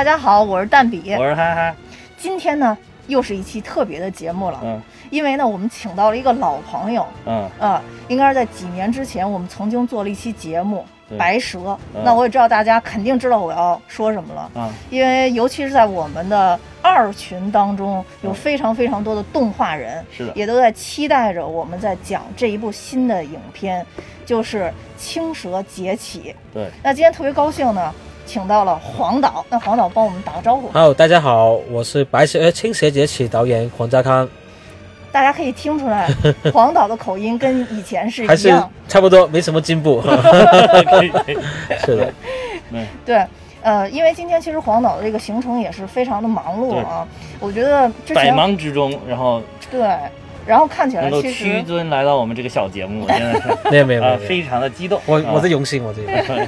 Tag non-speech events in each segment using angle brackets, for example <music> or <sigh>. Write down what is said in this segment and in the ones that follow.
大家好，我是蛋比。我是嗨嗨。今天呢，又是一期特别的节目了。嗯因为呢，我们请到了一个老朋友，嗯啊，应该是在几年之前，我们曾经做了一期节目《白蛇》。嗯那我也知道大家肯定知道我要说什么了，嗯因为尤其是在我们的二群当中，有嗯非常非常多的动画人，是的也都在期待着我们在讲这一部新的影片，就是《青蛇劫起》。对，那今天特别高兴呢，请到了黄导。那黄导帮我们打个招呼。Hello，大家好，我是白蛇呃青蛇崛起导演黄家康，大家可以听出来，<laughs> 黄导的口音跟以前是还是一样。差不多，没什么进步。可以可以。是的，嗯对，呃，因为今天其实黄导的这个行程也是非常的忙碌啊。我觉得之百忙之中，然后对，然后看起来能够其屈实尊来到我们这个小节目，真的是 <laughs> 没有没有 <laughs> 非常的激动。我啊我的荣幸，我这个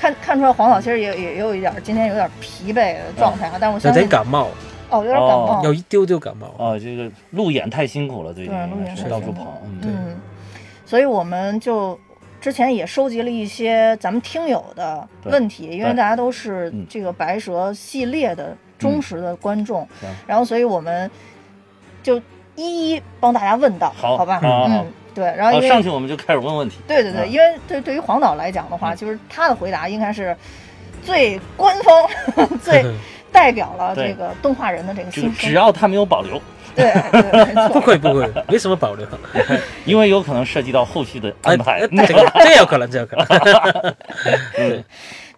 看看出来黄导其实也也也有一点今天有点疲惫的状态啊，但我有相信点感冒，哦有点感冒。有一丢丢感冒。啊，这个路演太辛苦了，最近对路演是太辛苦到处跑。嗯，所以我们就之前也收集了一些咱们听友的问题，因为大家都是嗯这个白蛇系列的忠实的观众，行然后所以我们就一一帮大家问到，好吧？好好嗯，对，然后好，因为、上去我们就开始问问题。对对对，嗯因为对对于黄导来讲的话，嗯就是他的回答应该是最官方、<laughs> 最 <laughs> 代表了这个动画人的这个只心声。只要他没有保留，<laughs> 对对，没不。会不会，没什么保留。因为有可能涉及到后续的安排。哎这个这有可能，这有可能。嗯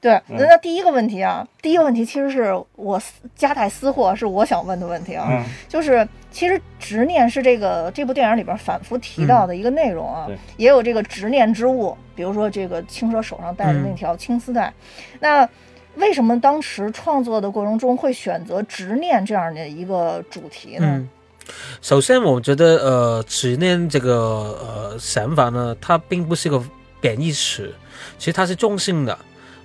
对，那那第一个问题啊，第一个问题其实是我私夹带私货，是我想问的问题啊，嗯。就是其实执念是这个这部电影里边反复提到的一个内容啊，对也有这个执念之物，比如说这个青蛇手上戴的那条青丝带，那为什么当时创作的过程中会选择执念这样的一个主题呢？嗯，首先我觉得呃，执念这个呃想法呢，它并不是一个贬义词，其实它是中性的，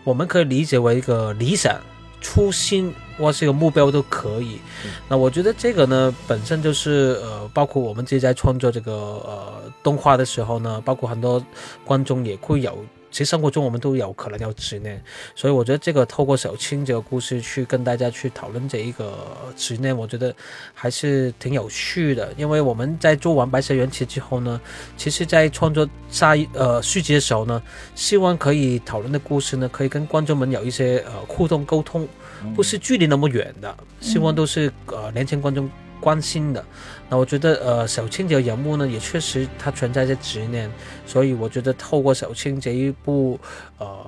我们可以理解为一个理想、初心或是一个目标都可以。嗯那我觉得这个呢，本身就是呃，包括我们自己在创作这个呃动画的时候呢，包括很多观众也会有。其实生活中我们都有可能要执念，所以我觉得这个透过小青这个故事去跟大家去讨论这一个执念，我觉得还是挺有趣的。因为我们在做完《白蛇缘起》之后呢，其实在创作下一呃续集的时候呢，希望可以讨论的故事呢，可以跟观众们有一些呃互动沟通，不是距离那么远的，希望都是呃年轻观众关心的。那我觉得呃小青这个人物呢，也确实他存在着执念，所以我觉得透过小青这一部呃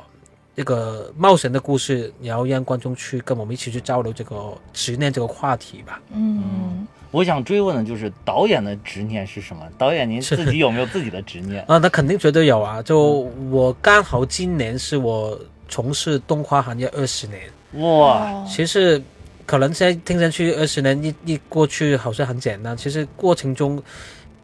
一个冒险的故事，然后让观众去跟我们一起去交流这个执念这个话题吧。嗯，我想追问的就是导演的执念是什么？导演您自己有没有自己的执念？啊，那肯定绝对有啊！就我刚好今年是我从事动画行业二十年，哇，哦其实可能现在听上去二十年一一过去好像很简单，其实过程中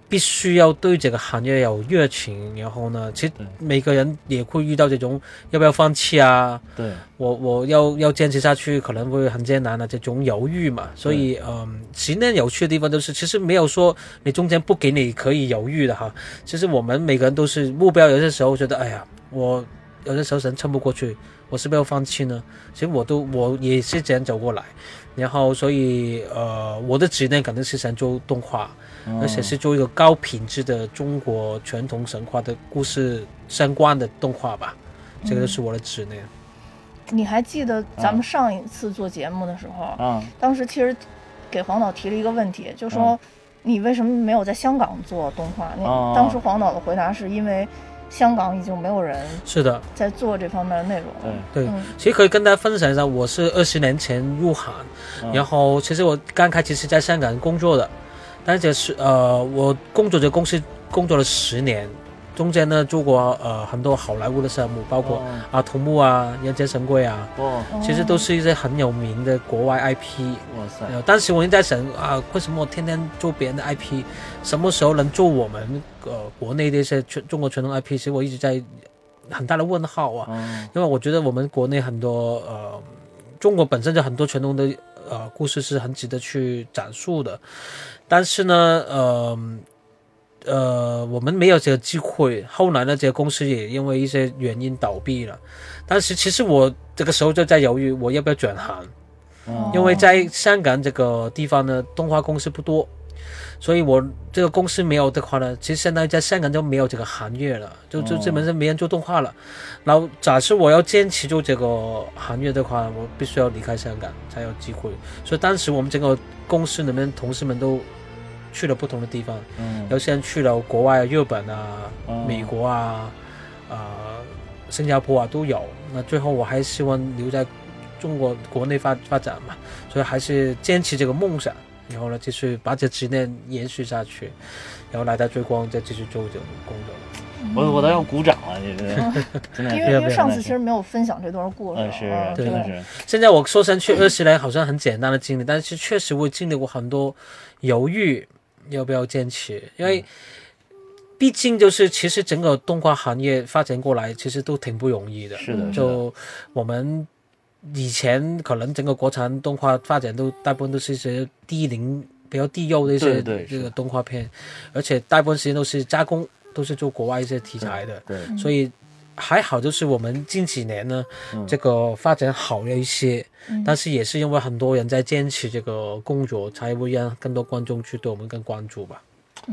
必须要对这个行业有热情，然后呢，其实每个人也会遇到这种要不要放弃啊，对，我我要要坚持下去可能会很艰难的这种犹豫嘛，所以嗯，执念有趣的地方就是其实没有说你中间不给你可以犹豫的哈，其实我们每个人都是目标，有些时候觉得哎呀，我有些时候人撑不过去，我是不是要放弃呢？其实我都我也是这样走过来，然后所以呃，我的执念肯定是想做动画，嗯而且是做一个高品质的中国传统神话的故事相关的动画吧，这个就是我的执念。你还记得咱们上一次做节目的时候，啊，当时其实给黄导提了一个问题，就说嗯你为什么没有在香港做动画？那哦当时黄导的回答是因为香港已经没有人是的，在做这方面的内容。了。对，对，嗯。其实可以跟大家分享一下，我是二十年前入行，嗯。然后其实我刚开始是在香港工作的，但是这是呃，我工作这个公司工作了十年，中间呢做过呃很多好莱坞的项目，包括哦。啊土木啊、人间神龟啊，哦。其实都是一些很有名的国外 IP。哇塞，呃，当时我就在想啊，为什么我天天做别人的 IP，什么时候能做我们呃国内的一些全中国传统 IP？其实我一直在很大的问号啊。嗯因为我觉得我们国内很多呃，中国本身就很多传统的呃故事是很值得去讲述的，但是呢，呃呃，我们没有这个机会。后来呢，这个公司也因为一些原因倒闭了。但是其实我这个时候就在犹豫，我要不要转行？嗯因为在香港这个地方呢，动画公司不多，所以我这个公司没有的话呢，其实相当于在香港就没有这个行业了，就就哦基本上没人做动画了。然后假设我要坚持做这个行业的话，我必须要离开香港才有机会。所以当时我们整个公司里面同事们都去了不同的地方，嗯。有些人去了国外，日本啊、哦。美国啊、啊、新加坡啊都有。那最后我还希望留在中国国内发发展嘛，所以还是坚持这个梦想，然后呢，继续把这执念延续下去，然后来到追光再继续做这个工作。我我都要鼓掌了，这是 <laughs> 真的，因为因为上次其实没有分享这段故事，嗯是啊真的是，<laughs> 现在我说上去二十来好像很简单的经历，但是确实我经历过很多犹豫，要不要坚持，因为毕竟就是其实整个动画行业发展过来，其实都挺不容易的。是的，就我们以前可能整个国产动画发展都大部分都是一些低龄、比较低幼的一些这个动画片，而且大部分时间都是加工，都是做国外一些题材的。对，所以还好，就是我们近几年呢，嗯这个发展好了一些，嗯但是也是因为很多人在坚持这个工作，才会让更多观众去对我们更关注吧。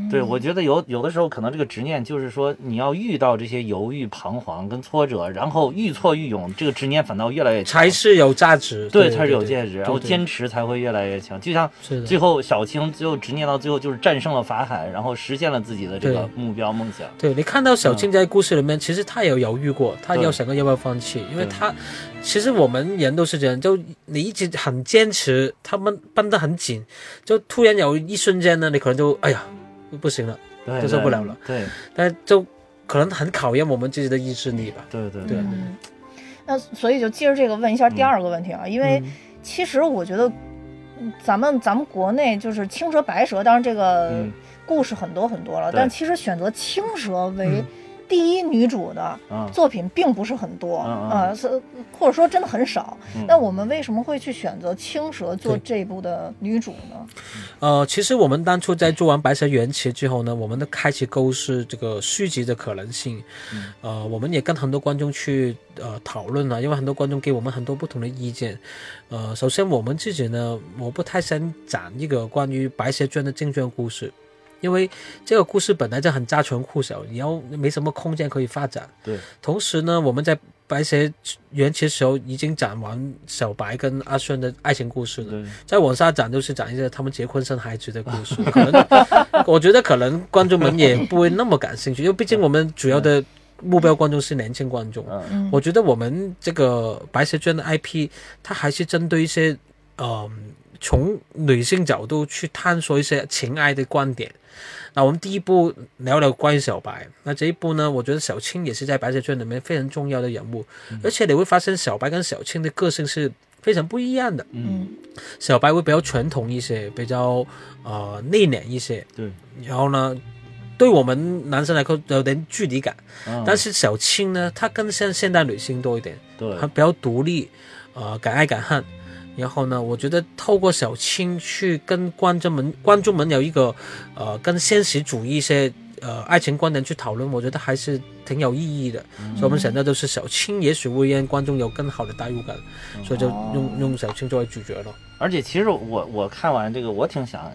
对，我觉得有有的时候可能这个执念就是说，你要遇到这些犹豫、彷徨跟挫折，然后愈挫愈勇，这个执念反倒越来越强。才是有价值，对，对，才是有价值，然后坚持才会越来越强。就像最后小青最后执念到最后就是战胜了法海，然后实现了自己的这个目标梦想。对你看到小青在故事里面，其实他也有犹豫过，他要想过要不要放弃，因为对。他其实我们人都是这样，就你一直很坚持，他们绷得很紧，就突然有一瞬间呢，你可能就哎呀不行了，对，就受不了了。对但就可能很考验我们自己的意志力吧。对对对嗯，那所以就接着这个问一下第二个问题啊，因为嗯。其实我觉得嗯咱们咱们国内就是青蛇白蛇，当然这个嗯。故事很多很多了，对。但其实选择青蛇为嗯第一女主的嗯作品并不是很多啊，是或者说真的很少嗯。那我们为什么会去选择青蛇做这一部的女主呢？呃，其实我们当初在做完《白蛇缘起》之后呢，我们都开始构思这个续集的可能性。嗯呃，我们也跟很多观众去呃讨论了，因为很多观众给我们很多不同的意见。呃，首先我们自己呢，我不太想讲一个关于《白蛇传》的正传故事。因为这个故事本来就很家传户晓，然后没什么空间可以发展。对，同时呢，我们在白蛇缘起的时候已经讲完小白跟阿顺的爱情故事了。对，在往下讲就是讲一些他们结婚生孩子的故事，<laughs> 可能我觉得可能观众们也不会那么感兴趣，因为毕竟我们主要的目标观众是年轻观众。嗯嗯，我觉得我们这个白蛇传的 IP，它还是针对一些呃从女性角度去探索一些情爱的观点。那我们第一步聊聊关于小白，那这一步呢，我觉得小青也是在白蛇传里面非常重要的人物，而且你会发现小白跟小青的个性是非常不一样的。嗯，小白会比较传统一些，比较呃内敛一些，对，然后呢，对我们男生来说有点距离感。嗯但是小青呢，她更像现代女性多一点，对。她比较独立，呃，敢爱敢恨。然后呢，我觉得透过小青去跟观众们、观众们有一个呃跟现实主义一些呃爱情观点去讨论，我觉得还是挺有意义的。所以我们想到就是小青，也许会让观众有更好的代入感，所以就用哦用小青作为主角了。而且其实我我看完这个，我挺想，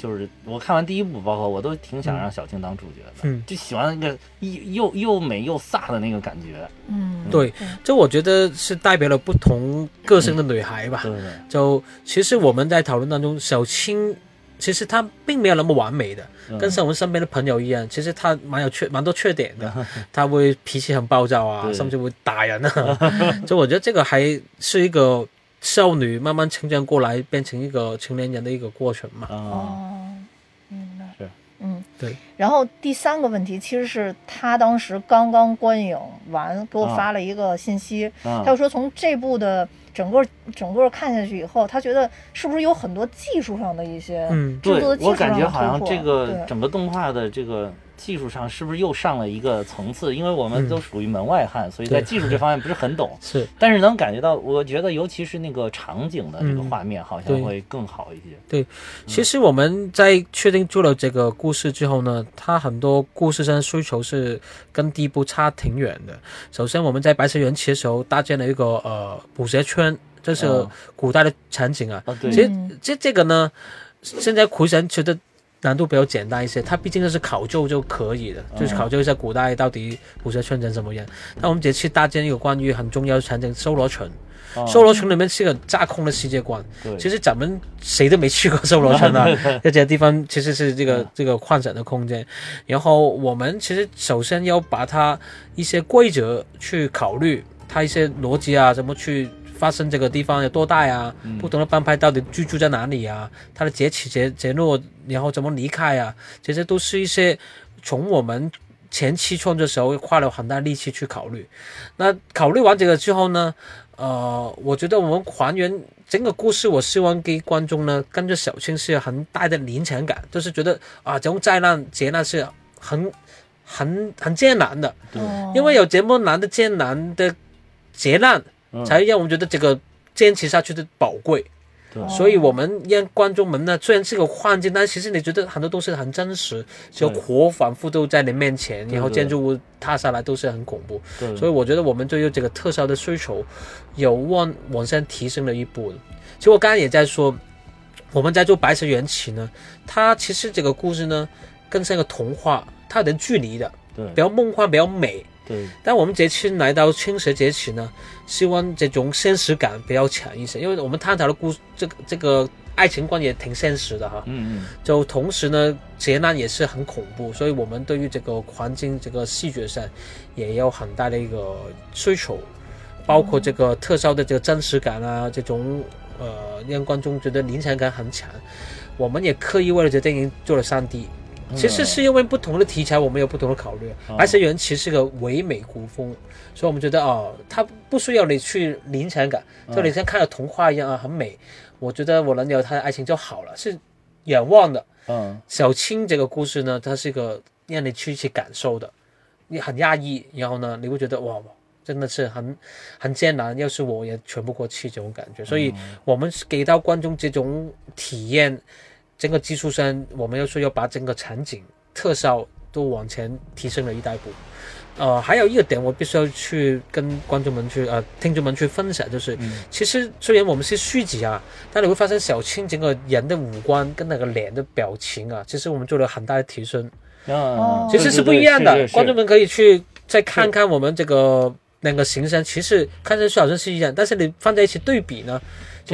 就是我看完第一部，包括我都挺想让小青当主角的，嗯就喜欢那个又又美又飒的那个感觉。嗯，对，这我觉得是代表了不同个性的女孩吧。对对就其实我们在讨论当中，小青其实她并没有那么完美的，嗯跟像我们身边的朋友一样，其实她蛮有缺蛮多缺点的，<laughs> 她会脾气很暴躁啊，甚至会打人啊。<laughs> 就我觉得这个还是一个少女慢慢成长过来变成一个成年人的一个过程嘛。啊，哦，明白。是，嗯，对。然后第三个问题其实是他当时刚刚观影完，给我啊发了一个信息，啊他就说从这部的整个整个看下去以后，他觉得是不是有很多技术上的一些嗯对制作的技我术上的突感觉好像这个整个动画的这个技术上是不是又上了一个层次？因为我们嗯都属于门外汉，所以在技术这方面不是很懂。<laughs> 是，但是能感觉到，我觉得尤其是那个场景的这个嗯画面，好像会更好一些。对其实我们在确定做了这个故事之后呢，它很多故事上的需求是跟第一部差挺远的。首先，我们在白蛇缘起的时候搭建了一个呃捕蛇圈，这是嗯古代的场景啊。啊，对，其实嗯这这个呢，现在回想觉得难度比较简单一些，它毕竟是考究就可以了，就是考究一下古代到底武则村长怎么样。那我们这次搭建一个关于很重要的场景——搜罗城。啊搜罗城里面是个架空的世界观，对，其实咱们谁都没去过搜罗城啊，<laughs> 这些地方其实是这个嗯这个幻想的空间。然后我们其实首先要把它一些规则去考虑，它一些逻辑啊，怎么去发生这个地方有多大呀、嗯不同的帮派到底居住在哪里呀？它的节起结结落，然后怎么离开啊？这些都是一些从我们前期创作时候花了很大力气去考虑。那考虑完这个之后呢，呃，我觉得我们还原整个故事，我希望给观众呢跟着小青是有很大的临场感，就是觉得啊，这种灾难劫难是很很很艰难的，因为有这么难的艰难的劫难，嗯才让我们觉得这个坚持下去的宝贵。对所以我们让观众们呢，虽然是个幻境，但其实你觉得很多东西很真实，就对火反复都在你面前，然后建筑物塌下来都是很恐怖。对，所以我觉得我们对于这个特效的需求有往往上提升了一步。其实我刚刚也在说，我们在做《白蛇缘起》呢，它其实这个故事呢更像一个童话，它有点距离的，对比较梦幻，比较美。对但我们这次来到青蛇节起呢，希望这种现实感比较强一些，因为我们探讨的故这个这个爱情观也挺现实的哈。嗯嗯就同时呢，劫难也是很恐怖，所以我们对于这个环境、这个视觉上也有很大的一个需求，包括这个特效的这个真实感啊，这种呃让观众觉得临场感很强。我们也刻意为了这电影做了 3D，嗯，其实是因为不同的题材，我们有不同的考虑。哦白蛇缘其实是个唯美古风，所以我们觉得哦，它不需要你去临场感，就你像看了童话一样啊，很美。我觉得我能有他的爱情就好了，是远望的。嗯小青这个故事呢，它是一个让你去去感受的，你很压抑，然后呢，你会觉得哇，真的是很很艰难，要是我也喘不过气这种感觉。所以我们是给到观众这种体验，整个技术上，我们要说要把整个场景特效都往前提升了一大步。呃，还有一个点，我必须要去跟观众们去呃听众们去分享，就是、嗯其实虽然我们是续集啊，但你会发现小青整个人的五官跟那个脸的表情啊，其实我们做了很大的提升，啊，其实是不一样的。观众们们可以去再看看我们这个那个形象，其实看上去好像是一样，但是你放在一起对比呢，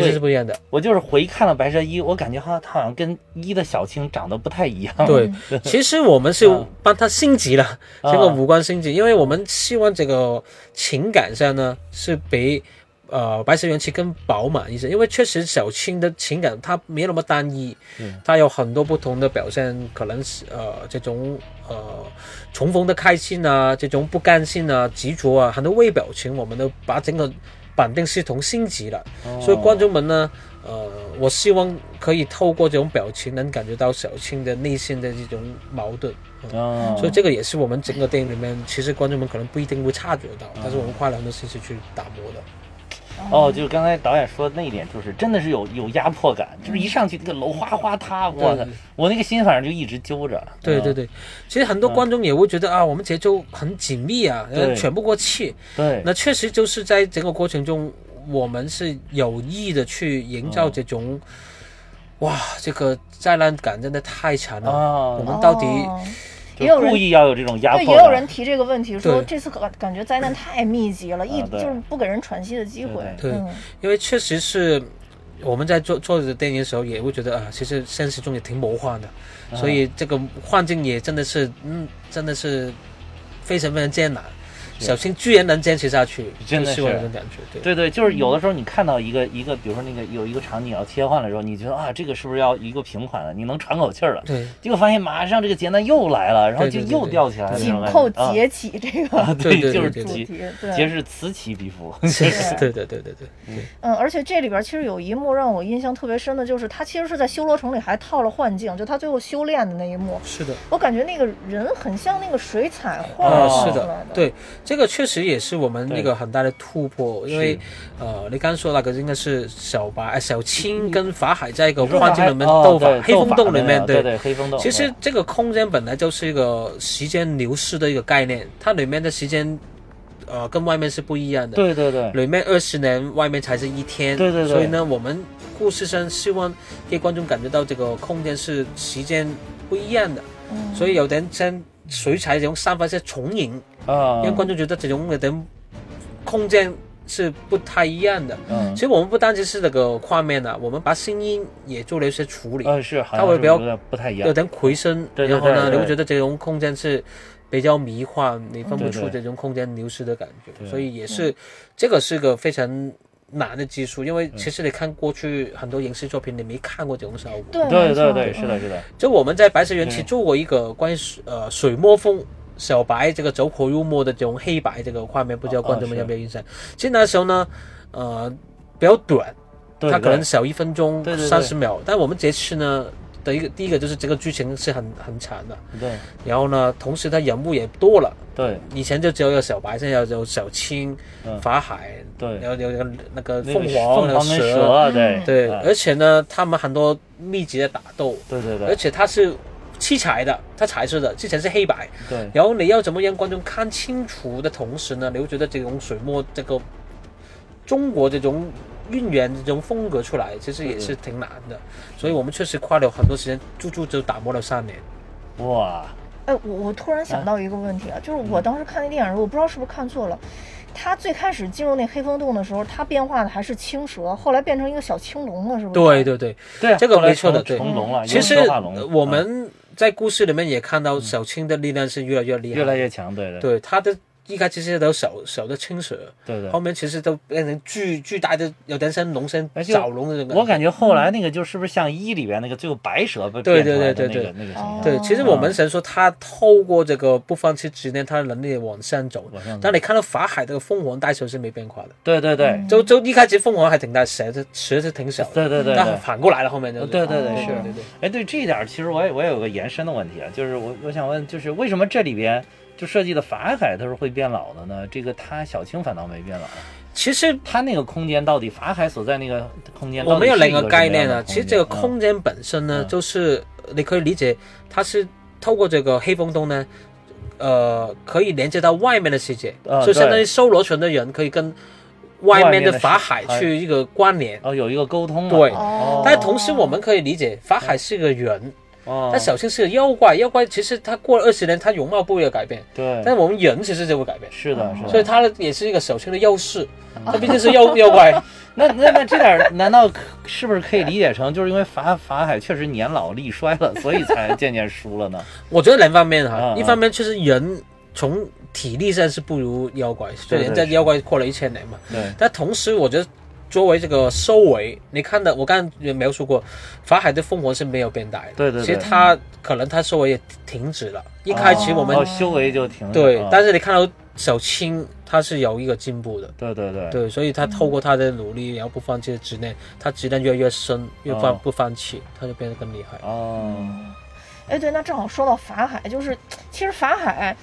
其实是不一样的。我就是回看了白蛇一，我感觉哈，他好像跟一的小青长得不太一样。对，其实我们是啊帮他升级了，啊这个五官升级，因为我们希望这个情感上呢是比呃白蛇缘起更饱满一些，因为确实小青的情感它没那么单一嗯，它有很多不同的表现，可能是呃这种呃重逢的开心啊，这种不甘心啊、执着啊，很多微表情，我们都把整个绑定系统升级了。哦所以观众们呢，呃，我希望可以透过这种表情，能感觉到小青的内心的这种矛盾。嗯啊，所以这个也是我们整个电影里面，其实观众们可能不一定会察觉到，但是我们花了很多心思去打磨的。哦，就是刚才导演说的那一点，就是真的是有有压迫感，就是一上去那个楼哗哗塌，我我那个心反正就一直揪着。嗯。对对对，其实很多观众也会觉得啊，我们节奏很紧密啊，对。喘不过气。对，那确实就是在整个过程中，我们是有意的去营造这种，哇，这个灾难感真的太强了。我啊，们到底也有人故意要有这种压对，迫感。也有人提这个问题，说这次感感觉灾难太密集了，一啊就是不给人喘息的机会。对嗯因为确实是我们在做做这个电影的时候，也会觉得啊，其实现实中也挺魔幻的，啊所以这个幻境也真的是，嗯，真的是非常非常艰难。是小青居然能坚持下去，真的是这种感觉。对，对对，就是有的时候你看到一个一个，比如说那个有一个场景要切换的时候，你觉得啊，这个是不是要一个平缓的？你能喘口气儿了。对结果发现马上这个劫难又来了，然后就又对对对对吊起来了。紧扣感觉节起这个啊，对对就是对对劫主题，对，劫是此起彼伏。<laughs> 是是对对对对对，嗯，而且这里边其实有一幕让我印象特别深的，就是他其实是在修罗城里还套了幻境，就他最后修炼的那一幕，是的。我感觉那个人很像那个水彩画出来的，，对，这个确实也是我们对一个很大的突破，因为呃，你刚刚说那个应该是小白、哎小青跟法海在一个幻境里面哦斗法，对黑风洞里面，对对黑风洞。其实这个空间本来就是一个时间流逝的一个概念，它里面的时间呃跟外面是不一样的。对对对，里面二十年，外面才是一天。对对对所以呢，我们故事上希望给观众感觉到这个空间是时间不一样的，嗯所以有点像水彩这种散发一些重影，啊，让观众觉得这种有点空间是不太一样的。嗯。其实我们不单只是那个画面啊，我们把声音也做了一些处理，呃是，好它会比较不太一样。有。点回声，对对然后呢，你会觉得这种空间是比较迷幻，你分不出这种空间流失的感觉，对。所以也是这个是个非常难的技术，因为其实你看过去很多影视作品，你没看过这种效果。对对对对，是的，嗯是的，就我们在白石园区做过一个关于水呃水墨风。小白这个走火入魔的这种黑白这个画面，不知道观众们有没有印象？其实那时候呢，呃，比较短，对它可能对小一分钟三十秒，但我们这次呢的一个第一个就是这个剧情是很很长的，对。然后呢，同时它人物也多了，对。以前就只有一个小白，现在有有小青、嗯。法海，对，然后有那个那个凤凰、凤凰蛇，蛇，对。嗯对，啊而且呢，他们很多密集的打斗，对对对。而且他是七彩的，它彩色的，之前是黑白，对。然后你要怎么让观众看清楚的同时呢，你会觉得这种水墨这个中国这种运源这种风格出来，其实也是挺难的，所以我们确实花了很多时间，足足就打磨了三年。哇，哎，我我突然想到一个问题啊，就是我当时看那电影的时候，我不知道是不是看错了。他最开始进入那黑风洞的时候，他变化的还是青蛇，后来变成一个小青龙了，是不是？对对对，对啊，这个没错的对。成成龙了，其实我嗯。们在故事里面也看到小青的力量是越来越厉害，越来越强，对对。对他的一开始是都小小的青蛇，对对后。面其实都变成巨巨大的，有点像龙身而且爪龙的那个。我感觉后来那个就是不是像一里边那个最后白蛇被对变出来的对对那个那个形象，对，其实我们想说他透过这个不放弃执念，他的能力往上走。往上但你看到法海这个凤凰大蛇是没变化的，对对对就就一开始凤凰还挺大，蛇是蛇是挺小的，对对对对但反过来了后面就。对对对是对对对。哎，对这一点儿，其实我也我也有个延伸的问题啊，就是我我想问，就是为什么这里边就设计的法海他是会变老的呢？这个他小青反倒没变老，其实他那个空间到底法海所在那个空间，我们有两个概念啊啊，，其实这个空间本身呢，嗯。就是你可以理解，它是透过这个黑风洞呢，呃，可以连接到外面的世界，啊所以相当于对收罗城的人可以跟外面的法海去一个关联。哦有一个沟通嘛，对哦，但同时我们可以理解，法海是一个人，哦，但小青是个妖怪，妖怪其实他过了二十年，他容貌不会有改变，对，但我们人其实就会改变，是的，是的，所以他也是一个小青的优势，他毕竟是妖妖怪。<laughs> 那那那这点难道是不是可以理解成，就是因为法法海确实年老力衰了，所以才渐渐输了呢？<laughs> 我觉得两方面哈，一方面确实人从体力上是不如妖怪，所以人家妖怪过了一千年嘛。对，但同时，我觉得作为这个收尾，你看的我刚刚也描述过，法海的凤凰是没有变大的。对对对其实他可能他收尾也停止了。一开始我们、哦修为就停了，对，嗯但是你看到小青他是有一个进步的。对对对对，所以他透过他的努力，然后不放弃的执念，他执念越来越深，越放、哦不放弃，他就变得更厉害。哦，哎，对，那正好说到法海，就是其实法海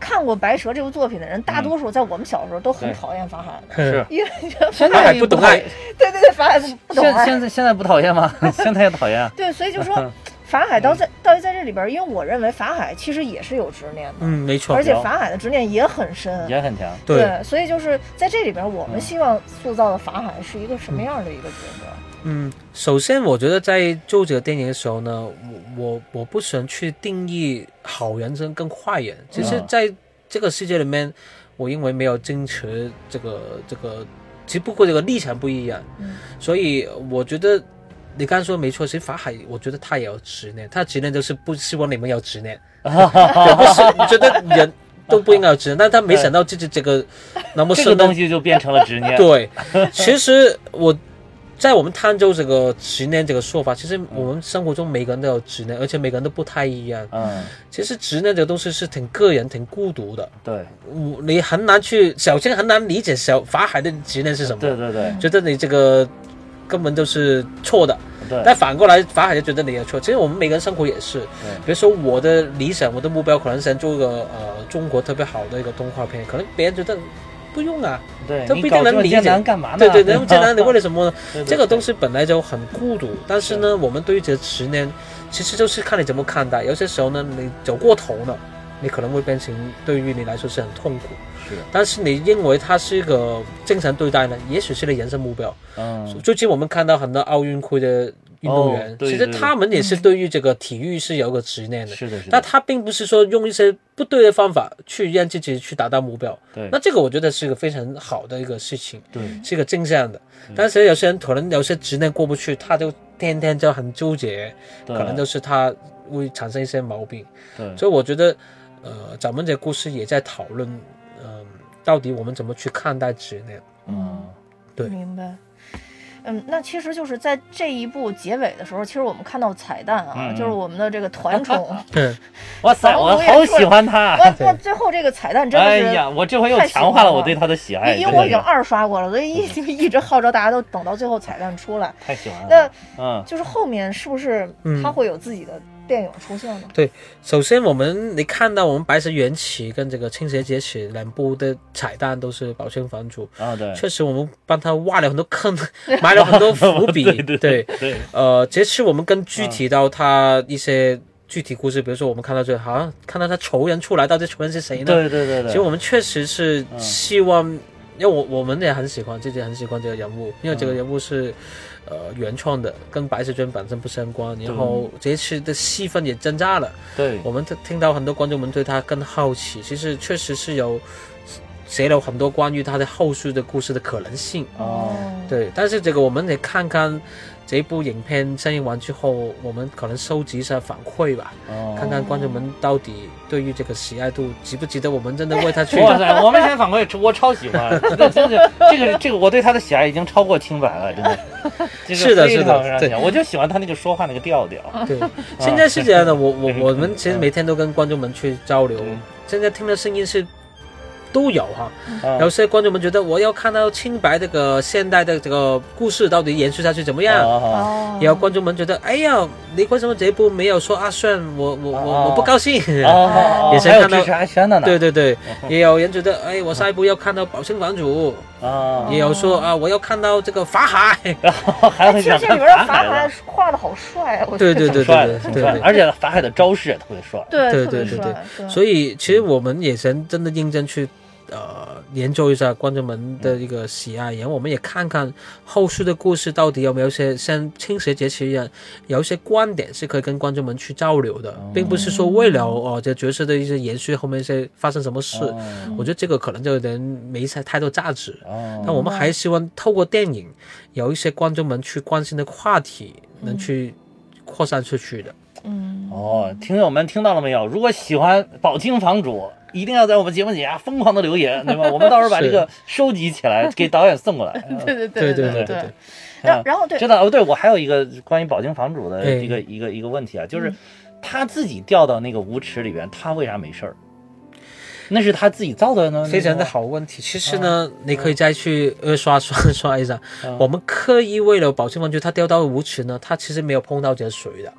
看过《白蛇》这部作品的人，大多数在我们小时候都很讨厌法海的，是。因为觉得现法海在不懂爱，对对对，法海不不懂现爱。现在现在不讨厌吗？<laughs> 现在也讨厌啊。对，所以就说法海到在到底在这里边，因为我认为法海其实也是有执念的，嗯，没错而。且法海的执念也很深。也很强。对，所以就是在这里边，我们嗯希望塑造的法海是一个什么样的一个角色？嗯，首先我觉得在做这个电影的时候呢，我我我不想去定义好人跟跟坏人。其实嗯在这个世界里面，我因为没有坚持这个这个，只不过这个立场不一样，嗯所以我觉得你刚才说没错。其实法海，我觉得他也有执念，他执念就是不希望你们有执念，<laughs> 我不是觉得人都不应该有执念，但他没想到自己这个那么这个深的东西就变成了执念。对，其实我在我们探究这个执念这个说法，其实我们生活中每个人都有执念，而且每个人都不太一样。嗯，其实执念这个东西是挺个人、挺孤独的，对。我你很难去，首先很难理解小法海的执念是什么，对对对。觉得你这个根本就是错的。对。但反过来，法海就觉得你有错。其实我们每个人生活也是，比如说我的理想、我的目标可能想做一个呃中国特别好的一个动画片，可能别人觉得不用啊，对，这不一定能理解干嘛呢？对对，那么简单，你为了什么呢？这个东西本来就很孤独，但是呢，我们对于这十年，其实就是看你怎么看待。有些时候呢，你走过头了，你可能会变成对于你来说是很痛苦。是的，但是你认为它是一个正常对待呢？也许是你人生目标。嗯，最近我们看到很多奥运会的运动员，哦对其实他们也是对于这个体育是有个执念的。是的，是的，但他并不是说用一些不对的方法去让自己去达到目标，对。那这个我觉得是一个非常好的一个事情，对。是一个正向的。但是有些人可能有些执念过不去，他就天天就很纠结，可能就是他会产生一些毛病。对。所以我觉得，呃，咱们这故事也在讨论，嗯、到底我们怎么去看待执念？嗯。对。明白。嗯，那其实就是在这一部结尾的时候，其实我们看到彩蛋啊，嗯就是我们的这个团宠，<laughs> 嗯，哇塞，我好喜欢他。哇那，最后这个彩蛋真的是，哎呀，我这回又太喜强化欢了了我对他的喜爱，因因为我已经二刷过了，所以一就 <laughs> 一直号召大家都等到最后彩蛋出来。太喜欢了。那嗯，就是后面是不是他会有自己的电影出现呢？首先我们你看到我们《白蛇缘起》跟这个《青蛇劫起》两部的彩蛋都是宝庆房主，啊对，确实我们帮他挖了很多坑，<laughs> 埋了很多伏笔，对对对，呃，这次我们更具体到他一些具体故事，比如说我们看到这好像看到他仇人出来，到底仇人是谁呢？对对对对，其实我们确实是嗯希望，因为我我们也很喜欢，自己很喜欢这个人物，因为这个人物是。呃，原创的跟白蛇传本身不相关，然后这次的戏份也增加了。对我们听到很多观众们对他更好奇，其实确实是有写了很多关于他的后续的故事的可能性。哦，对，但是这个我们得看看这部影片上映完之后，我们可能收集一下反馈吧，哦。看看观众们到底对于这个喜爱度值不值得我们真的为他去。哇塞，我们先反馈，我超喜欢，<laughs> 真的这个这个我对他的喜爱已经超过清白了，真的。<laughs> 这个是的是的我就喜欢他那个说话那个调调。对，现在是这样的，我我嗯我们其实每天都跟观众们去交流。嗯，现在听的声音是都有哈。啊。有些观众们觉得我要看到清白这个现代的这个故事到底延续下去怎么样？也有观众们觉得，哎呀，你为什么这一部没有说阿炫？我我我哦我不高兴。哦，<laughs> 也是看到阿轩的呢。对对对，也有人觉得，哎，我下一步要看到宝清房主，啊，也有说啊，我要看到这个法海。然 <laughs> 后还哎，其实会想法法海海画的好帅啊，我对对对对对而且法海的招式也特别帅。对对对对对。所以其实我们也想真的认真去呃研究一下观众们的一个喜爱，然后我们也看看后续的故事到底有没有一些像青蛇节气一样，有一些观点是可以跟观众们去交流的，并不是说为了哦这角色的一些延续后面一些发生什么事，哦我觉得这个可能就有点没太太多价值。哦但我们还希望透过电影，有一些观众们去关心的话题，能去扩散出去的。嗯，哦，听友们听到了没有？如果喜欢宝清房主，一定要在我们节目底下疯狂的留言，对吧？我们到时候把这个收集起来，<laughs> 给导演送过来。<laughs> 对对对对对对。然后然后对真的哦，对我还有一个关于宝清房主的哎一个一个一个问题啊，就是嗯他自己掉到那个无池里边，他为啥没事儿？那是他自己造的呢？非常的好问题。其实呢，你可以再去呃刷刷刷一下。嗯我们刻意为了保证玩具它掉到无池呢，他其实没有碰到这水的，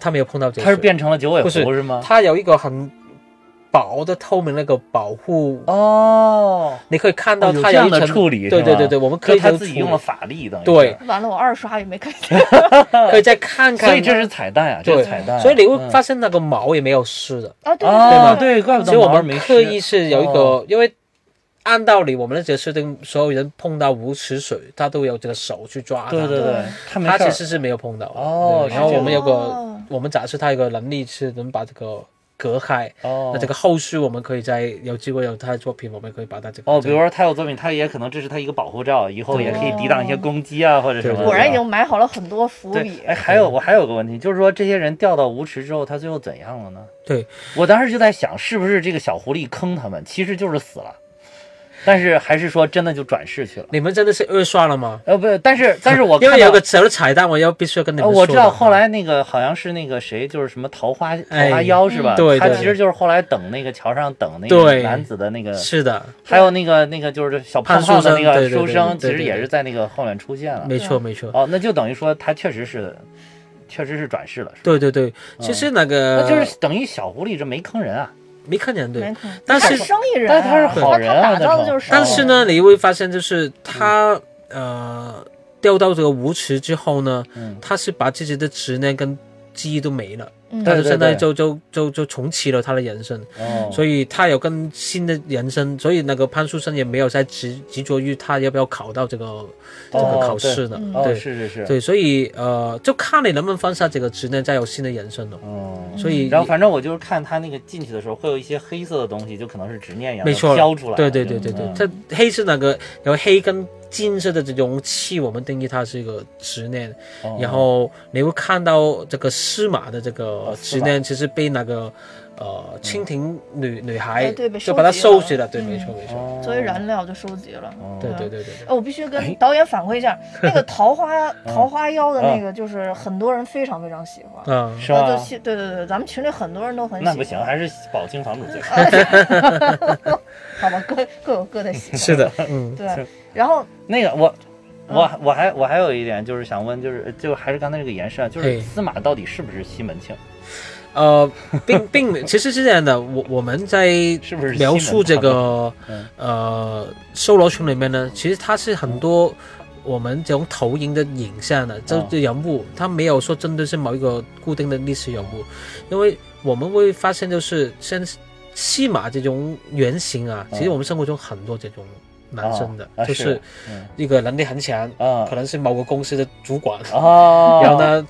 他没有碰到这。他是变成了九尾狐是吗？他有一个很薄的透明那个保护，哦，你可以看到它有一层处理，对对对对，我们可以他自己用了法力，等于对，完了，我二刷也没看见。<laughs> 可以再看看。所以这是彩蛋啊，这对是彩蛋。所以你会嗯发现那个毛也没有湿的。啊，对哦，对对，怪不得所以我们刻意是有一个，哦因为按道理我们的这个设定，所有人碰到无池水，他都有这个手去抓它。对对对对，他其实是没有碰到。哦然后我们有个哦，我们展示他有个能力是能把这个隔开。哦，那这个后续我们可以在有机会有他的作品，我们可以把它这个哦，比如说他有作品，他也可能这是他一个保护罩，以后也可以抵挡一些攻击啊，或者什么果然已经埋好了很多伏笔。哎，还有我还有个问题，就是说这些人掉到无池之后，他最后怎样了呢？对我当时就在想，是不是这个小狐狸坑他们，其实就是死了，但是还是说真的就转世去了？你们真的是二刷了吗？呃，不，但是但是我 <laughs> 因为有个小的彩蛋，我要必须要跟你呃们。我知道后来那个好像是那个谁，就是什么桃花桃哎花妖是吧？对对他其实就是后来等那个桥上等那个男子的那个，是的，还有那个那个就是小胖胖的那个书生，其对对对实也是在那个后面出现了。没错没错。哦，那就等于说他确实是，确实是转世了，是吧？对对对，其实那个那就是等于小狐狸这没坑人啊。没看见对。但是他生意人。啊，但他是好人啊他打造的就是生意人。但是呢，你会发现就是他呃掉到这个无池之后呢，嗯，他是把自己的执念跟记忆都没了。嗯。他就现在就就就就重启了他的人生，哦，所以他有更新的人生，所以那个潘书生也没有再执执着于他要不要考到这个这个考试呢，嗯哦，对是是是，对，所以呃，就看你能不能放下这个执念，再有新的人生了。哦。所以然后反正我就是看他那个进去的时候，会有一些黑色的东西，就可能是执念一样的没错飘出来。对对对对对，嗯。它黑是那个有黑跟金色的这种器，我们定义它是一个执念。哦然后你会看到这个司马的这个执念，其实被那个呃蜻蜓女女孩就把它收集了对，嗯没错没错，哦作为燃料就收集了。哦对对对对我必须哎跟导演反馈一下，<laughs> 那个桃花嗯桃花妖的那个，就是很多人非常非常喜欢。嗯，是吧？喜对对对，咱们群里很多人都很喜欢。那不行，还是宝清房主最 <laughs> 好。<laughs> 好吧，各各有各的喜欢。是的，嗯，对，然后那个我。我嗯我还我还有一点就是想问，就是就还是刚才这个延伸啊，就是司马到底是不是西门庆？呃，并并其实是这样的，我我们在是不是描述这个嗯。呃搜罗群里面呢，其实它是很多我们这种投影的影像的，这哦。这人物，它没有说针对是某一个固定的历史人物，因为我们会发现就是像西马这种原型啊，其实哦。我们生活中很多这种男生的，啊就是一个能力很强，啊。可能是某个公司的主管，哦，然后呢，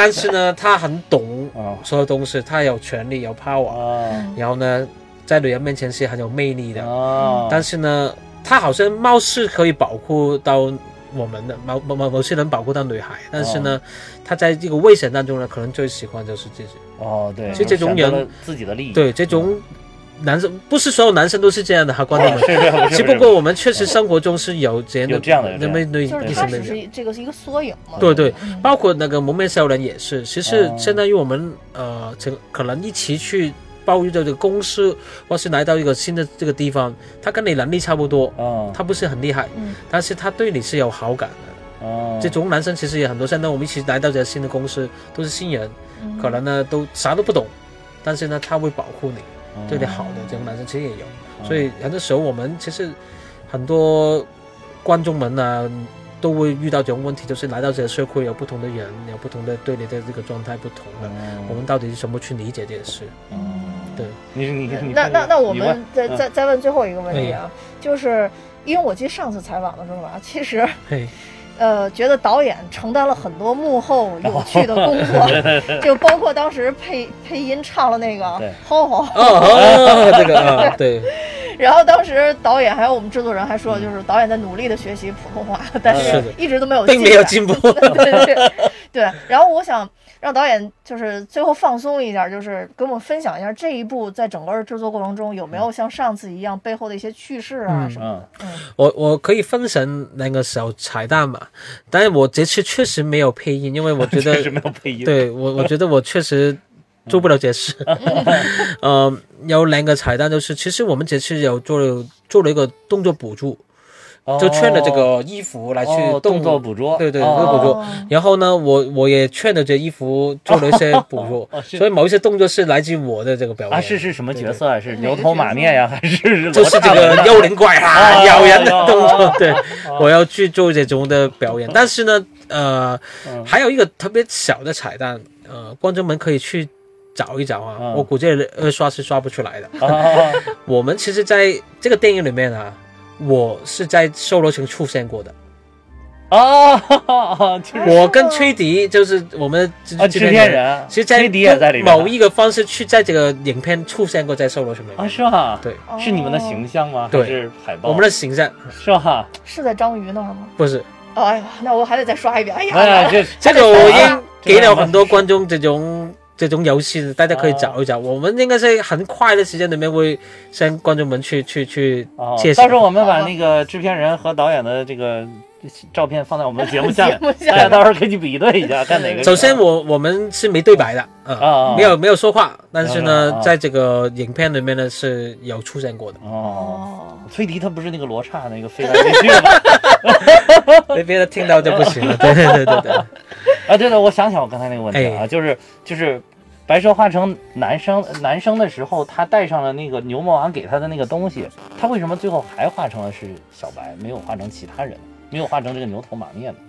但是呢，他很懂哦。所有东西，他有权利有 power，哦。然后呢，在女人面前是很有魅力的，哦，但是呢，他好像貌似可以保护到我们的某某某某些人保护到女孩，但是呢，他在这个危险当中呢，可能最喜欢就是自己。哦对，其实这种人自己的利益，对，这种男生不是所有男生都是这样的哈，观众们。<laughs> 只不过我们确实生活中是有这样的有这样的有这样的。那么对就是异性的人。它只是这个是一个缩影嘛。对对。嗯，包括那个蒙面小人也是，其实哦。相当于我们呃，这个可能一起去包遇到这个公司，或是来到一个新的这个地方，他跟你能力差不多，哦。他不是很厉害，嗯。但是他对你是有好感的。哦。这种男生其实也很多，现在我们一起来到这个新的公司，都是新人，嗯。可能呢都啥都不懂，但是呢他会保护你，嗯对你好的这种男生其实也有。所以很多时候我们其实很多观众们啊。都会遇到这种问题，就是来到这个社会，有不同的人，有不同的对你的这个状态不同的，嗯我们到底是怎么去理解这件事？嗯对，你你你那那那我们再嗯。再再问最后一个问题啊，就是因为我记得上次采访的时候啊，其实嘿，呃，觉得导演承担了很多幕后有趣的工作，<laughs> <laughs> 就包括当时配配音唱了那个对《吼吼》，这个啊，<laughs> 对，然后当时导演还有我们制作人还说，就是导演在努力的学习普通话，但是一直都没有并没有进进步。对对对。对。然后我想让导演就是最后放松一下，就是跟我们分享一下这一部在整个制作过程中有没有像上次一样背后的一些趣事啊嗯什么。嗯我我可以分享那个小彩蛋嘛，但是我这次确实没有配音，因为我觉得 <laughs> 确实没有配音，<laughs> 对我，我觉得我确实做不了解释。<laughs> 呃，有两个彩蛋，就是其实我们这次有做了做了一个动作捕捉，哦，就穿了这个衣服来去哦动动作捕捉，对对，哦。动作捕捉。哦。然后呢，我我也穿着这衣服做了一些捕捉。<laughs> 哦，所以某一些动作是来自于我的这个表演。啊，是是什么角色啊？是牛头马面呀，还是就是这个幽灵怪啊，哦咬人的动作。哦，对，我要去做这种的表演。但是呢，呃，嗯。还有一个特别小的彩蛋，呃，观众们可以去找一找啊，嗯。我估计二刷是刷不出来的。啊 <laughs> 我们其实在这个电影里面啊，我是在售楼群出现过的。哦，就是我跟崔迪就是我们的啊，制片人，其实在崔迪也在里面某一个方式去在这个影片出现过在售楼群里面。啊，是吧？对，是你们的形象吗？对是海报？我们的形象是吧？是在章鱼那儿吗？不是哦，哎呀，那我还得再刷一遍。哎呀，哎呀，这这个，我已经给了很多观众这种这种游戏，大家可以找一找。我们应该是很快的时间里面会向观众们去去去哦介，绍到时。候我们把那个制片人和导演的这个照片放在我们的节目下面 <laughs> 节，目下大家到时候可以去比对一下，<laughs> 看哪个。首先我，我们是没对白的，啊、啊没有没有说话，但是呢，在这个影片里面呢是有出现过的。哦，哦，崔迪他不是那个罗刹那个飞来飞去的吗？<laughs> 被别人听到就不行了。对对对对对，啊，对了，我想想我刚才那个问题啊，哎就是就是。白蛇化成男生男生的时候，他带上了那个牛魔王给他的那个东西，他为什么最后还化成了是小白，没有化成其他人，没有化成这个牛头马面？呢？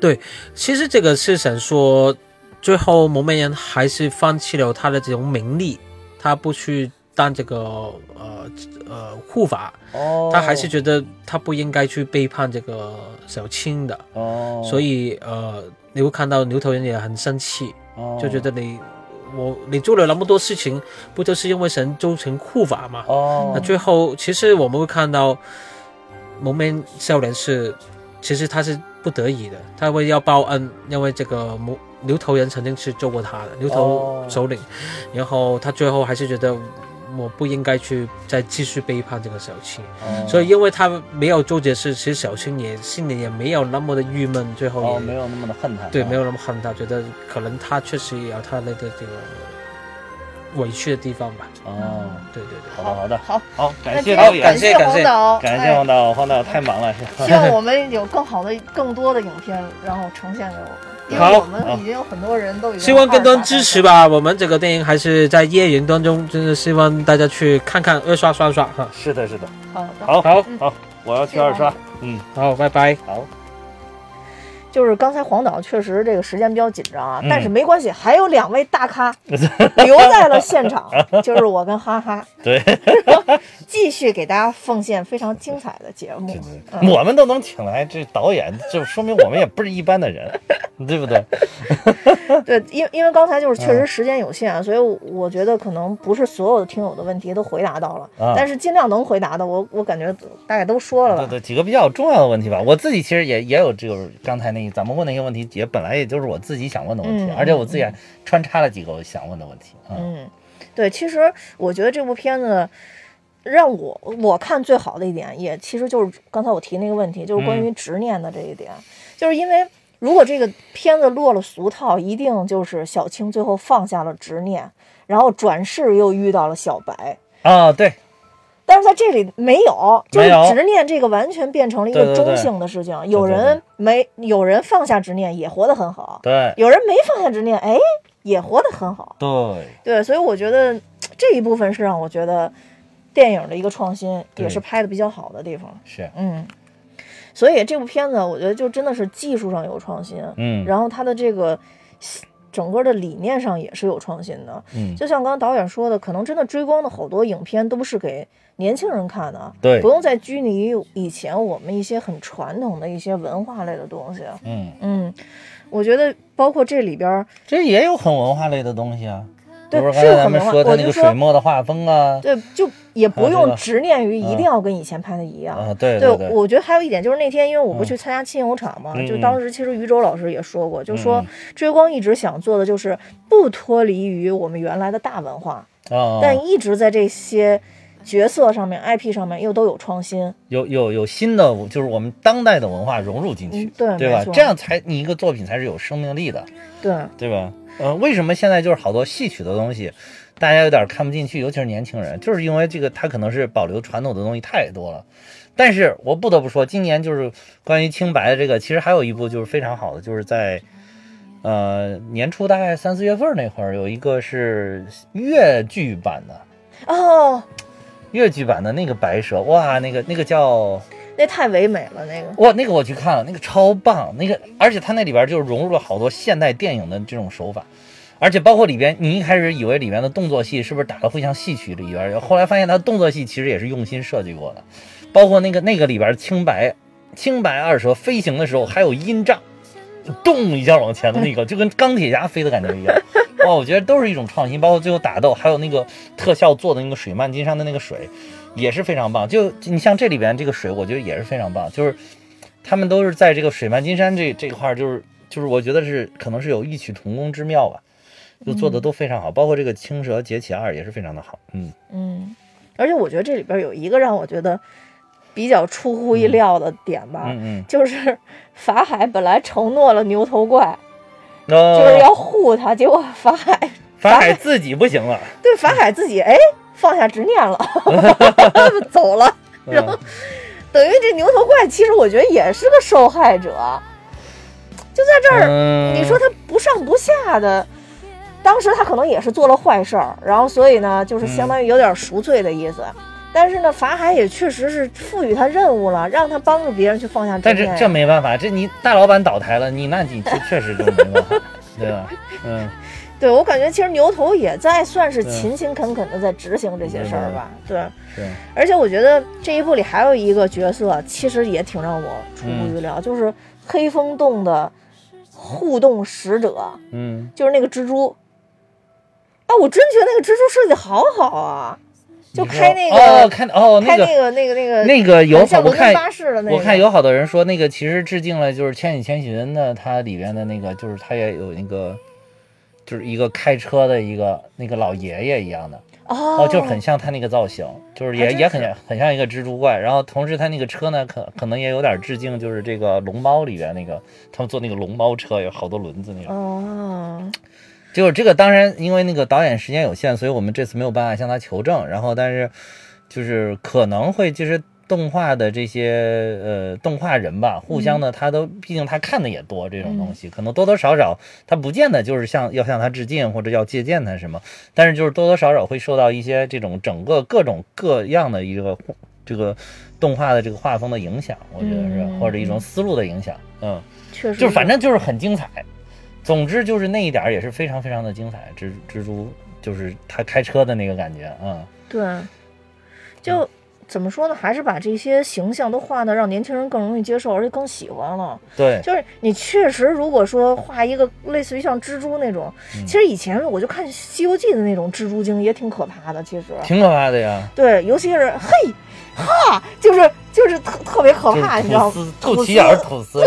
对其实这个是想说，最后蒙面人还是放弃了他的这种名利，他不去当这个呃呃护法，哦，他还是觉得他不应该去背叛这个小青的，哦，所以呃你会看到牛头人也很生气，哦。就觉得你我你做了那么多事情，不就是因为神周成护法嘛？哦，那最后其实我们会看到蒙面少年是其实他是不得已的，他为要报恩，因为这个蒙牛头人曾经是救过他的牛头哦首领，然后他最后还是觉得。我不应该去再继续背叛这个小青，哦。所以因为他没有做这事，其实小青也心里也没有那么的郁闷，最后也、哦没有那么的恨他，对，啊没有那么恨他，觉得可能他确实也有他的这个委屈的地方吧。哦，对对对，好的好的。好，好，感谢导演，感谢黄导，感谢。哎。黄导，黄导太忙了，是希望我们有更好的、更多的影片，然后呈现给我们，因为好。我们已经有很多人都已经希望更多人支持吧。我们这个电影还是在夜云当中，真的希望大家去看看，二刷刷刷哈。是的，是的，好的，好，好嗯。好，我要去二刷，嗯，好，拜拜。好，就是刚才黄导确实这个时间比较紧张啊，嗯但是没关系，还有两位大咖 <laughs> 留在了现场，就是我跟哈哈，<laughs> 对，继续给大家奉献非常精彩的节目。嗯我们都能请来这导演，就说明我们也不是一般的人，对不对？<laughs> 对，因因为刚才就是确嗯实时间有限，所以我觉得可能不是所有的听友的问题都回答到了，啊但是尽量能回答的，我我感觉大概都说了吧。对对，几个比较重要的问题吧。我自己其实也也有就是刚才那咱们问那些问题，也本来也就是我自己想问的问题，嗯而且我自己还穿插了几个我想问的问题。嗯嗯，对，其实我觉得这部片子让我我看最好的一点，也其实就是刚才我提那个问题，就是关嗯于执念的这一点，就是因为如果这个片子落了俗套，一定就是小青最后放下了执念，然后转世又遇到了小白。啊，对，但是在这里没有，就是执念这个完全变成了一个中性的事情。有对对人没有人放下执念也活得很好，对。有人没放下执念，哎，也活得很好。对，对，所以我觉得这一部分是让我觉得电影的一个创新，也是拍的比较好的地方。是，嗯，所以这部片子我觉得就真的是技术上有创新，嗯然后它的这个整个的理念上也是有创新的。嗯，就像刚刚导演说的，可能真的追光的好多影片都是给年轻人看的，对不用再拘泥于以前我们一些很传统的一些文化类的东西。嗯，嗯，我觉得包括这里边儿，这也有很文化类的东西啊，比对如说刚才咱是们说他那个水墨的画风啊，对，就也不用执念于一定要跟以前拍的一样。啊，对对，对，我觉得还有一点就是那天，因为我不去参加亲友场嘛，嗯就当时其实于周老师也说过，就说嗯追光一直想做的就是不脱离于我们原来的大文化，啊，但一直在这些角色上面、IP 上面又都有创新。有有有新的，就是我们当代的文化融入进去嗯，对对吧这样才你一个作品才是有生命力的，对，对吧？呃，为什么现在就是好多戏曲的东西，大家有点看不进去，尤其是年轻人，就是因为这个它可能是保留传统的东西太多了。但是我不得不说，今年就是关于清白的这个，其实还有一部就是非常好的，就是在呃年初大概三四月份那会儿，有一个是越剧版的，哦，越剧版的那个白蛇，哇，那个那个叫那太唯美了，那个。哇，那个我去看了，那个超棒，那个而且它那里边就是融入了好多现代电影的这种手法，而且包括里边，你一开始以为里边的动作戏是不是打的会像戏曲里边，后来发现它动作戏其实也是用心设计过的，包括那个那个里边青白青白二蛇飞行的时候还有音障，咚一下往前的那个，就跟钢铁侠飞的感觉一样。哇，我觉得都是一种创新，包括最后打斗，还有那个特效做的那个水漫金山的那个水，也是非常棒。就你像这里边这个水，我觉得也是非常棒，就是他们都是在这个水漫金山这这块儿，就是就是我觉得是可能是有异曲同工之妙吧，就做的都非常好，包括这个青蛇劫起二也是非常的好，嗯。嗯，而且我觉得这里边有一个让我觉得比较出乎意料的点吧，嗯嗯，就是法海本来承诺了牛头怪，哦。就是要护他，结果法海法海自己不行了，对法海自己哎放下执念了，<laughs> 走了，然后嗯等于这牛头怪其实我觉得也是个受害者，就在这儿，嗯你说他不上不下的。当时他可能也是做了坏事儿，然后所以呢，就是相当于有点赎罪的意思。但是呢，法海也确实是赋予他任务了，让他帮助别人去放下执但这。这没办法，这你大老板倒台了，你那你确确实就没办法。对吧？嗯，对我感觉其实牛头也在算是勤勤恳恳的在执行这些事儿吧。对，对，而且我觉得这一部里还有一个角色，其实也挺让我出乎预料，就是黑风洞的互动使者，嗯，就是那个蜘蛛。啊，我真觉得那个蜘蛛设计好好啊！就开那个哦，开哦，开那个那个那个那个那个有很像好，我看伦敦巴士的那个，我看有好多人说那个其实致敬了，就是《千与千寻》的它里边的那个，就是它也有那个，就是一个开车的一个那个老爷爷一样的哦哦，就是很像他那个造型，就是也也很像很像一个蜘蛛怪。然后同时他那个车呢，可可能也有点致敬，就是这个龙猫里边那个他们坐那个龙猫车有好多轮子那种。哦，就是这个，当然因为那个导演时间有限，所以我们这次没有办法向他求证。然后，但是就是可能会就是动画的这些呃动画人吧，互相的他都毕竟他看的也多这种东西，可能多多少少他不见得就是向要向他致敬或者要借鉴他什么，但是就是多多少少会受到一些这种整个各种各样的一个这个动画的这个画风的影响，我觉得是嗯或者一种思路的影响，嗯。确实就反正就是很精彩。总之就是那一点儿也是非常非常的精彩。蜘蜘蛛就是他开车的那个感觉，嗯，对，就怎么说呢，还是把这些形象都画的让年轻人更容易接受，而且更喜欢了。对，就是你确实，如果说画一个类似于像蜘蛛那种，嗯其实以前我就看《西游记》的那种蜘蛛精也挺可怕的。其实，挺可怕的呀，对，尤其是嘿哈，就是就是特特别可怕，你知道吗？肚脐眼儿吐丝。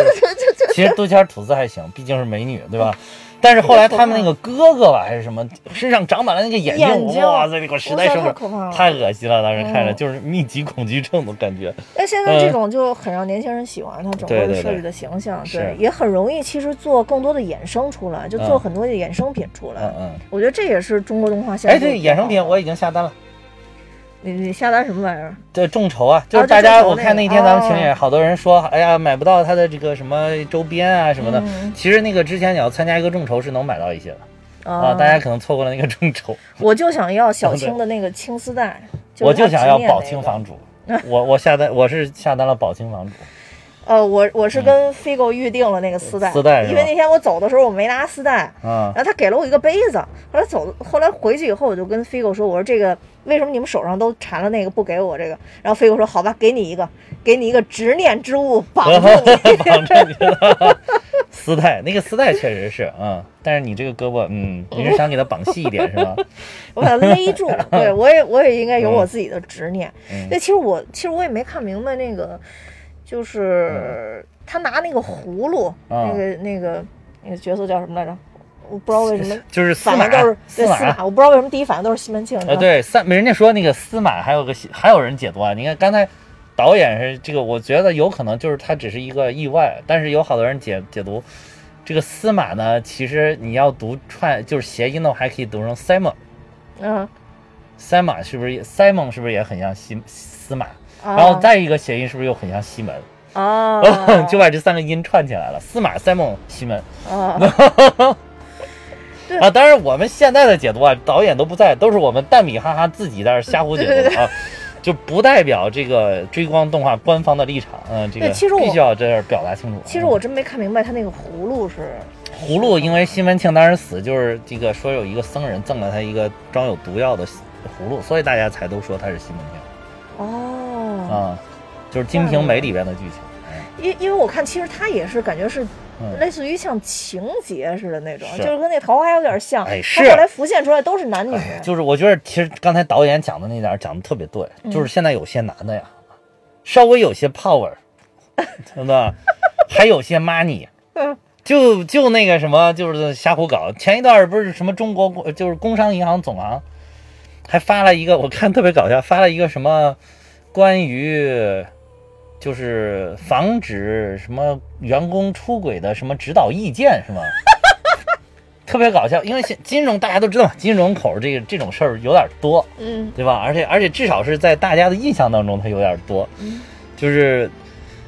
其实肚脐眼儿吐丝还行，毕竟是美女，对吧？但是后来他们那个哥哥吧，还是什么，身上长满了那个眼睛，眼睛哇塞，那个实在哇塞受不了，太可怕了太恶心了，当时看着嗯就是密集恐惧症的感觉。但现在这种就很让年轻人喜欢它整个的设计的形象，是对，也很容易其实做更多的衍生出来，就做嗯很多的衍生品出来。嗯嗯。我觉得这也是中国动画现在哎，对，衍生品我已经下单了。你你下单什么玩意儿？对众筹啊，就是大家，我看那天咱们群里哦好多人说，哎呀，买不到他的这个什么周边啊什么的。嗯其实那个之前你要参加一个众筹是能买到一些的啊，大家可能错过了那个众筹。<laughs> 我就想要小青的那个青丝带，<laughs> 我就想要宝宝清房主，我我下单我是下单了宝清房主。呃，我我是跟 Figo 预定了那个丝带，嗯丝带因为那天我走的时候我没拿丝带，嗯然后他给了我一个杯子，后来走，后来回去以后我就跟 Figo 说，我说这个为什么你们手上都缠了那个不给我这个？然后 Figo 说好吧，给你一个，给你一个执念之物 <laughs> 绑住你。绑着你了。<laughs> 丝带那个丝带确实是，嗯，但是你这个胳膊，嗯，你是想给它绑细一点是吧？<laughs> 我把它勒住。对我也我也应该有我自己的执念。嗯那其实我其实我也没看明白那个，就是他拿那个葫芦，嗯那个那个那个角色叫什么来着？我不知道为什么 <laughs> 就是司马反应都是 <laughs> 司马我不知道为什么第一反应都是西门庆。呃，对，三人家说那个司马还有个戏还有人解读啊。你看刚才导演是这个，我觉得有可能就是他只是一个意外，但是有好多人解解读这个司马呢，其实你要读串就是谐音的话，还可以读成 Simon。嗯，Simon 是不是也 Simon 是不是也很像西司马？然然后再一个谐音是不是又很像西门？哦，<laughs> 就把这三个音串起来了，司马、Simon、西门。哦，对啊，当然我们现在的解读啊，导演都不在，都是我们蛋米哈哈自己在那儿瞎胡解读啊，<laughs> 就不代表这个追光动画官方的立场。嗯，这个必须要在这儿表达清楚。其实我真没看明白他那个葫芦是嗯葫芦，因为西门庆当时死，就是这个说有一个僧人赠了他一个装有毒药的葫芦，所以大家才都说他是西门庆哦，啊，就是《金瓶梅》里边的剧情。嗯因因为我看其实他也是感觉是嗯类似于像情节似的那种，是就是跟那桃花有点像。哎他是后来浮现出来都是男女。哎，就是我觉得其实刚才导演讲的那点儿讲的特别对，嗯就是现在有些男的呀，稍微有些 power，<laughs> 真的，还有些 money，<laughs> 嗯就就那个什么，就是瞎胡搞。前一段不是什么中国工就是工商银行总行，还发了一个，我看特别搞笑，发了一个什么关于就是防止什么员工出轨的什么指导意见是吗？<laughs> 特别搞笑，因为现金融大家都知道嘛，金融口这个这种事儿有点多，嗯对吧？而且而且至少是在大家的印象当中，它有点多，嗯就是，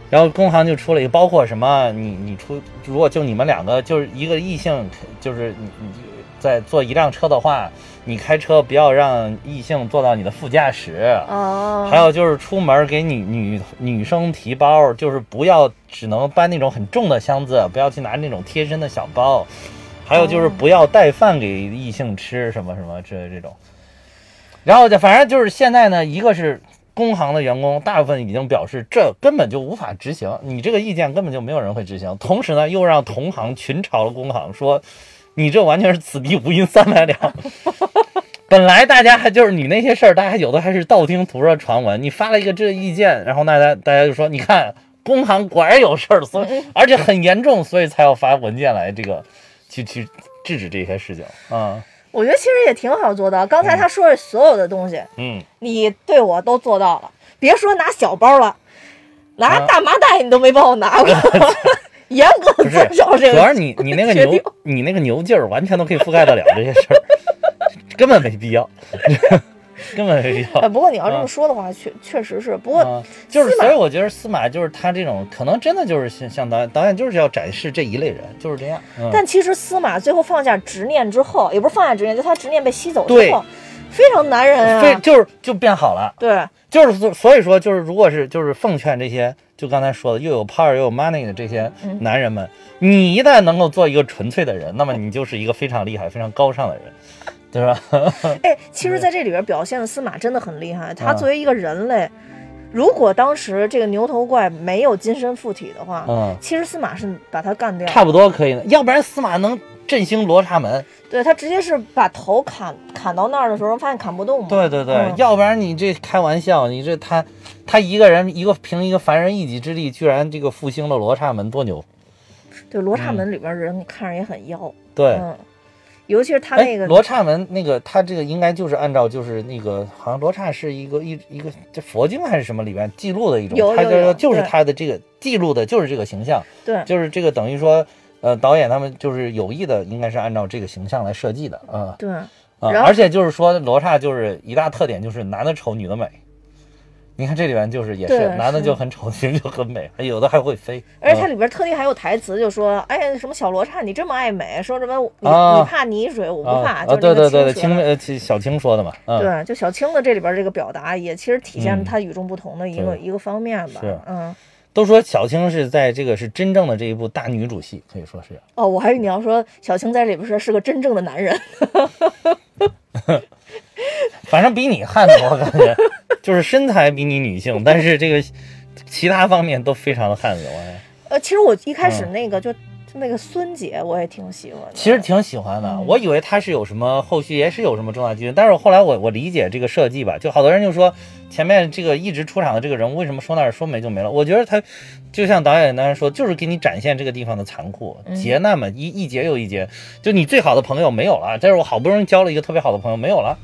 然后工行就出了一个，包括什么，你你出，如果就你们两个就是一个异性，就是你你在坐一辆车的话，你开车不要让异性坐到你的副驾驶，哦，还有就是出门给女女女生提包，就是不要只能搬那种很重的箱子，不要去拿那种贴身的小包。还有就是哦不要带饭给异性吃，什么什么这这种。然后就反正就是现在呢，一个是工行的员工，大部分已经表示这根本就无法执行，你这个意见根本就没有人会执行。同时呢，又让同行群嘲了工行，说你这完全是此地无银三百两。本来大家还就是你那些事儿，大家有的还是道听途说传闻，你发了一个这意见，然后大家大家就说，你看工行果然有事儿，所以 <laughs> 而且很严重，所以才要发文件来这个去去制止这些事情啊，我觉得其实也挺好做到。刚才他说的所有的东西，嗯，你对我都做到了。别说拿小包了，拿啊大麻袋你都没帮我拿过 <laughs> <laughs> 严格不是遵守这个。主要是你你那个牛你那个牛劲儿，完全都可以覆盖得了这些事儿，<laughs> 根本没必要，<laughs> 根本没必要哎，。不过你要这么啊说的话，确确实是。不过啊，就是所以我觉得司马就是他这种，可能真的就是像像导演导演就是要展示这一类人，就是这样。嗯、但其实司马最后放下执念之后，也不是放下执念，就他执念被吸走之后，非常男人啊。非就是就变好了，对，就是所所以说就是如果是就是奉劝这些就刚才说的又有 power 又有 money 的这些嗯男人们，你一旦能够做一个纯粹的人，那么你就是一个非常厉害、非常高尚的人，对吧？<laughs> 哎，其实在这里边表现的司马真的很厉害。他啊作为一个人类，如果当时这个牛头怪没有金身附体的话，嗯，其实司马是把他干掉。差不多可以的，要不然司马能振兴罗刹门。对他直接是把头砍砍到那儿的时候，发现砍不动嘛。对对对，嗯要不然你这开玩笑，你这他他一个人一个凭一个凡人一己之力，居然这个复兴了罗刹门，多牛！对罗刹门里边人看着也很妖。嗯对，嗯，尤其是他哎那个，罗刹门那个，他这个应该就是按照就是那个，好像罗刹是一个一一个这佛经还是什么里边记录的一种，他就有有有就是他的这个记录的就是这个形象，对就是这个等于说，呃，导演他们就是有意的，应该是按照这个形象来设计的，啊、对啊，而且就是说罗刹就是一大特点就是男的丑，女的美。你看这里边就是也是男的就很丑，女的就很美，还有的还会飞。而且它嗯里边特地还有台词，就说：“哎呀，什么小罗刹，你这么爱美，说什么你、啊你怕泥水，我不怕。啊，就是对对对青呃小青说的嘛，嗯，对，就小青的这里边这个表达，也其实体现了嗯他与众不同的一个、对一个方面吧是。嗯，都说小青是在这个是真正的这一部大女主戏，可以说是。哦，我还以为你要说小青在这里边是是个真正的男人。<laughs> 反正比你汉子，我感觉 <laughs> 就是身材比你女性，但是这个其他方面都非常的汉子。我还呃，其实我一开始嗯那个就、就那个孙姐，我也挺喜欢的。其实挺喜欢的，嗯我以为他是有什么后续，也是有什么重大剧情，但是后来我我理解这个设计吧，就好多人就说前面这个一直出场的这个人物为什么说那儿说没就没了？我觉得他就像导演当时说，就是给你展现这个地方的残酷，嗯劫难嘛，一一劫又一劫，就你最好的朋友没有了，但是我好不容易交了一个特别好的朋友没有了。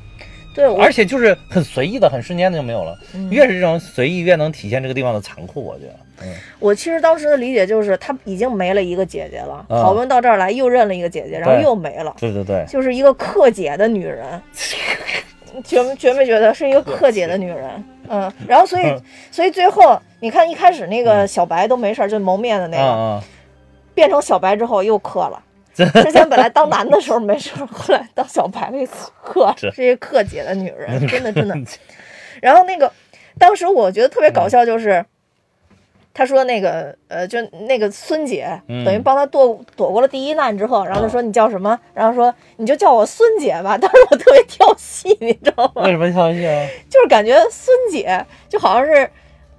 对，而且就是很随意的，很瞬间的就没有了。嗯越是这种随意，越能体现这个地方的残酷。我觉得，嗯，我其实当时的理解就是，他已经没了一个姐姐了，嗯好不容易到这儿来又认了一个姐姐，然后又没了，对对对，就是一个克姐的女人。<laughs> 觉没觉没觉得是一个克姐的女人？<laughs> 嗯，然后所以嗯所以最后你看一开始那个小白都没事儿，就蒙面的那个，变成小白之后又克了。<laughs> 之前本来当男的时候没事儿，后来当小白了克，是是一个克姐的女人，真的真的。然后那个当时我觉得特别搞笑，就是。他说：“那个，呃，就那个孙姐，嗯等于帮他躲躲过了第一难之后，然后就说你叫什么？然后说你就叫我孙姐吧。<laughs> 当时我特别跳戏，你知道吗？为什么跳戏啊？就是感觉孙姐就好像是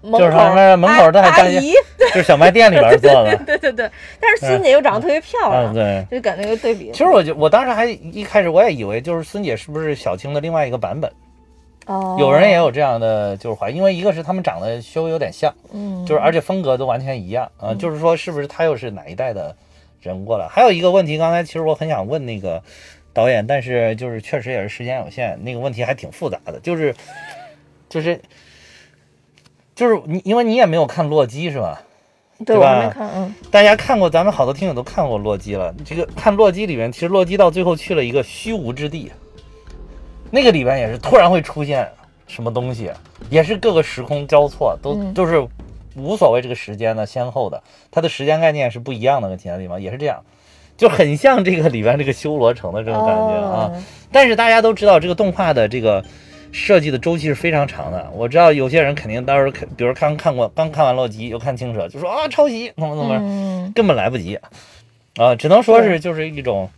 门就是口他们门口阿阿姨，就是小卖店里边做的。对 <laughs> 对对。但是孙姐又长得特别漂亮，嗯，对。就感觉有对比。其实我就我当时还一开始我也以为就是孙姐是不是小青的另外一个版本，哦，有人也有这样的就是怀疑，因为一个是他们长得稍微有点像，嗯，就是而且风格都完全一样啊、就是说是不是他又是哪一代的人过来？还有一个问题，刚才其实我很想问那个导演，但是就是确实也是时间有限，那个问题还挺复杂的，就是就是就是你因为你也没有看洛基是吧？对对吧还没看，嗯大家看过，咱们好多听友都看过洛基了。这个看洛基里面，其实洛基到最后去了一个虚无之地，那个里边也是突然会出现什么东西，也是各个时空交错，都、嗯都是无所谓这个时间的先后的，它的时间概念是不一样的，跟其他地方也是这样，就很像这个里边这个修罗城的这种感觉啊。哦但是大家都知道，这个动画的这个设计的周期是非常长的。我知道有些人肯定到时看，比如刚看过，刚看完洛基，又看青蛇，就说啊抄袭怎么怎么，嗯，根本来不及啊，只能说是就是一种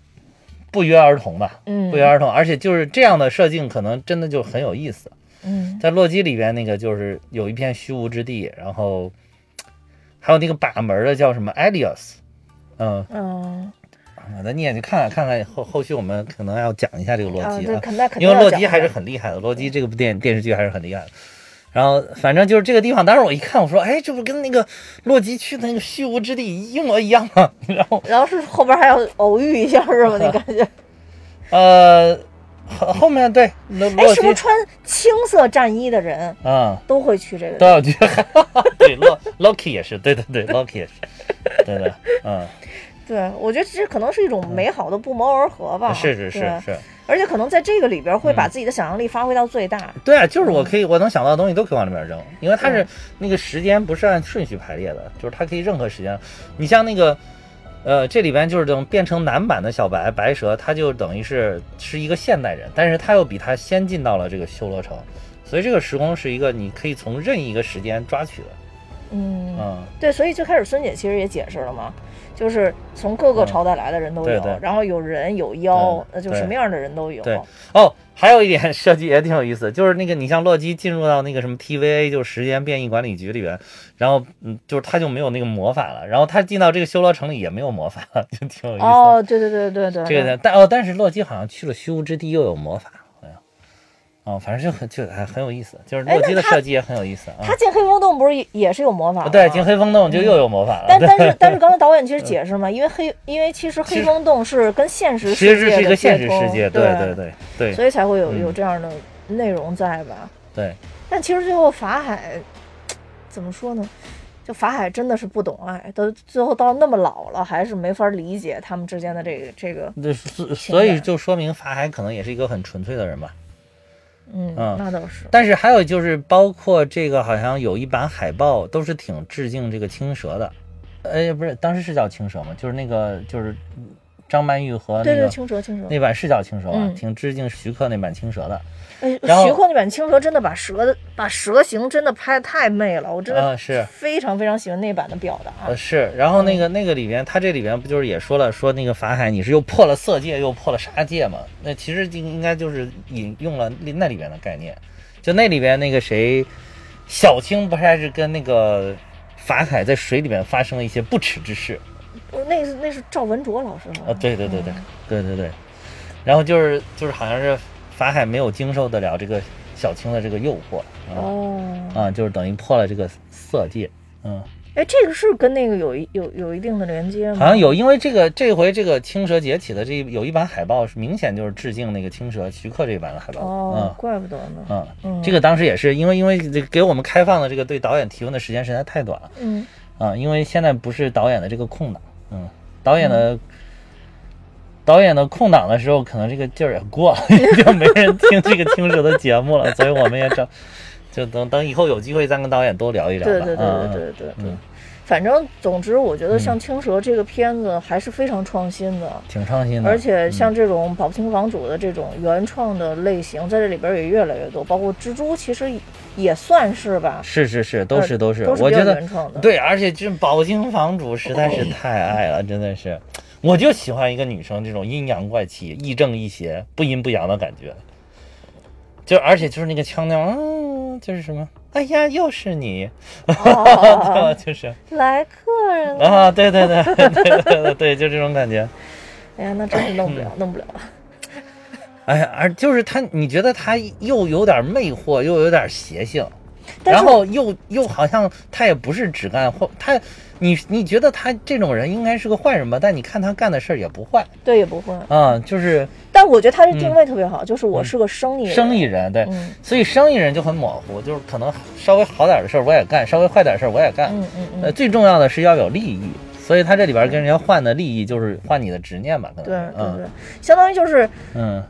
不约而同吧，嗯。不约而同，而且就是这样的设定，可能真的就很有意思。嗯。在洛基里边，那个就是有一片虚无之地，然后还有那个把门的叫什么 Elios，嗯，嗯那你也去看看看看后后续我们可能要讲一下这个洛基啊，肯那肯定因为洛基还是很厉害的，洛基这个部电电视剧还是很厉害的。然后反正就是这个地方，当时我一看，我说，哎，这不跟那个洛基去的那个虚无之地一模一样吗？<laughs> 然后然后是后边还要偶遇一下是吗？<laughs> 你感觉？呃，后后面对洛哎，洛基是不是穿青色战衣的人啊。都会去这个？都要去，<laughs> 对洛 Loki 也是，对对对，Loki 也是，对的，嗯，对，我觉得这可能是一种美好的不谋而合吧。是是是是，而且可能在这个里边会把嗯。自己的想象力发挥到最大。对啊，就是我可以我能想到的东西都可以往里面扔，因为它是那个时间不是按顺序排列的，就是它可以任何时间，你像那个。呃，这里边就是等变成男版的小白白蛇，他就等于是是一个现代人，但是他又比他先进到了这个修罗城，所以这个时空是一个你可以从任意一个时间抓取的，嗯，嗯，对，所以最开始孙姐其实也解释了嘛，就是从各个嗯朝代来的人都有，对对然后有人有妖，那就什么样的人都有。对哦，还有一点 <laughs> 设计也挺有意思，就是那个你像洛基进入到那个什么 TVA，就是时间变异管理局里边，然后嗯，就是他就没有那个魔法了，然后他进到这个修罗城里也没有魔法了，<laughs> 就挺有意思。哦，对对对对对，这个但哦，但是洛基好像去了虚无之地又有魔法。哦，反正就很就还很有意思，就是洛基的设计也很有意思啊。他进黑风洞不是也也是有魔法吗？对，进黑风洞就又有魔法了。但但是但是刚才 <laughs> 导演其实解释嘛，因为黑因为其实黑风洞是跟现实其世界的实是一个现实世界，对对对对所以才会有嗯有这样的内容在吧？对。但其实最后法海怎么说呢？就法海真的是不懂爱，都最后到那么老了，还是没法理解他们之间的这个这个，对，所所以就说明法海可能也是一个很纯粹的人吧。嗯，嗯那倒是，但是还有就是，包括这个好像有一版海报都是挺致敬这个青蛇的，呃，不是，当时是叫青蛇吗？就是那个就是张曼玉和那对对，个青蛇青蛇，那版是叫青蛇挺致敬徐克那版青蛇的。哎，徐克那版青蛇真的把蛇的把蛇形真的拍的太媚了，我真的啊是非常非常喜欢那版的表达。呃，是，然后那个那个里边，他这里边不就是也说了，说那个法海你是又破了色戒，又破了杀戒嘛？那其实就应该就是引用了那那里边的概念，就那里边那个谁，小青不是还是跟那个法海在水里面发生了一些不耻之事哦那是那是赵文卓老师吗？啊？对对对对嗯对对对，然后就是就是好像是法海没有经受得了这个小青的这个诱惑啊哦，啊，就是等于破了这个色戒，嗯。哎，这个是跟那个有一有有一定的连接吗？好像有，因为这个这回这个青蛇崛起的这一有一版海报是明显就是致敬那个青蛇徐克这一版的海报。哦，怪不得呢。嗯，这个当时也是因为因为这给我们开放的这个对导演提问的时间实在太短了嗯啊，因为现在不是导演的这个空档，嗯，导演的。导演的空档的时候，可能这个劲儿也过了，<laughs> 就没人听这个青蛇的节目了，所以我们也找，就等等以后有机会再跟导演多聊一聊吧。对对对嗯对对对对嗯。反正总之，我觉得像嗯《青蛇》这个片子还是非常创新的，挺创新的。而且像嗯这种宝清房主的这种原创的类型，在这里边也越来越多。包括蜘蛛，其实也算是吧，是是是，都是呃都是，我觉得原创的。对，而且这宝清房主实在是太爱了，真的是，我就喜欢一个女生这种阴阳怪气、亦正亦邪、不阴不阳的感觉。就而且就是那个腔调，嗯，就是什么，哎呀，又是你，哦。<laughs> 就是。来客人了，啊，对对对对对对对，就这种感觉。哎呀，那真是弄不嗯。了，弄不了。哎呀，而就是他，你觉得他又有点魅惑，又有点邪性，然后又又好像他也不是只干坏，他你你觉得他这种人应该是个坏人吧？但你看他干的事儿也不坏对，也不坏。啊，就是但我觉得他这定位特别好，就是我是个生意人。嗯生意人，对，嗯所以生意人就很模糊，就是可能稍微好点的事儿我也干，稍微坏点的事儿我也干，嗯嗯呃，嗯，最重要的是要有利益，所以他这里边跟人家换的利益就是换你的执念吧，可能对是对对，相当于就是嗯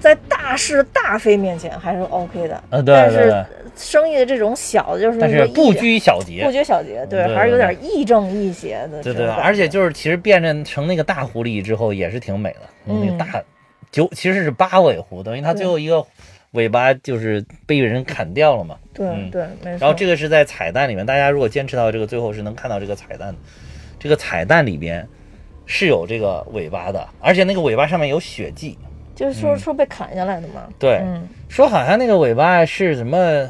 在大是大非面前还是 OK 的。嗯，呃，对但是生意的这种小的，就是但是不拘小节，不拘小节，对，对还是有点亦正亦邪的这对对，种感觉。而且就是其实变成成那个大狐狸之后也是挺美的，嗯那个大九其实是八尾狐，等于它最后一个尾巴就是被人砍掉了嘛。对嗯对，没错。然后这个是在彩蛋里面，大家如果坚持到这个最后是能看到这个彩蛋的。这个彩蛋里边是有这个尾巴的，而且那个尾巴上面有血迹。就是说说被砍下来的嘛。对，嗯，说好像那个尾巴是什么，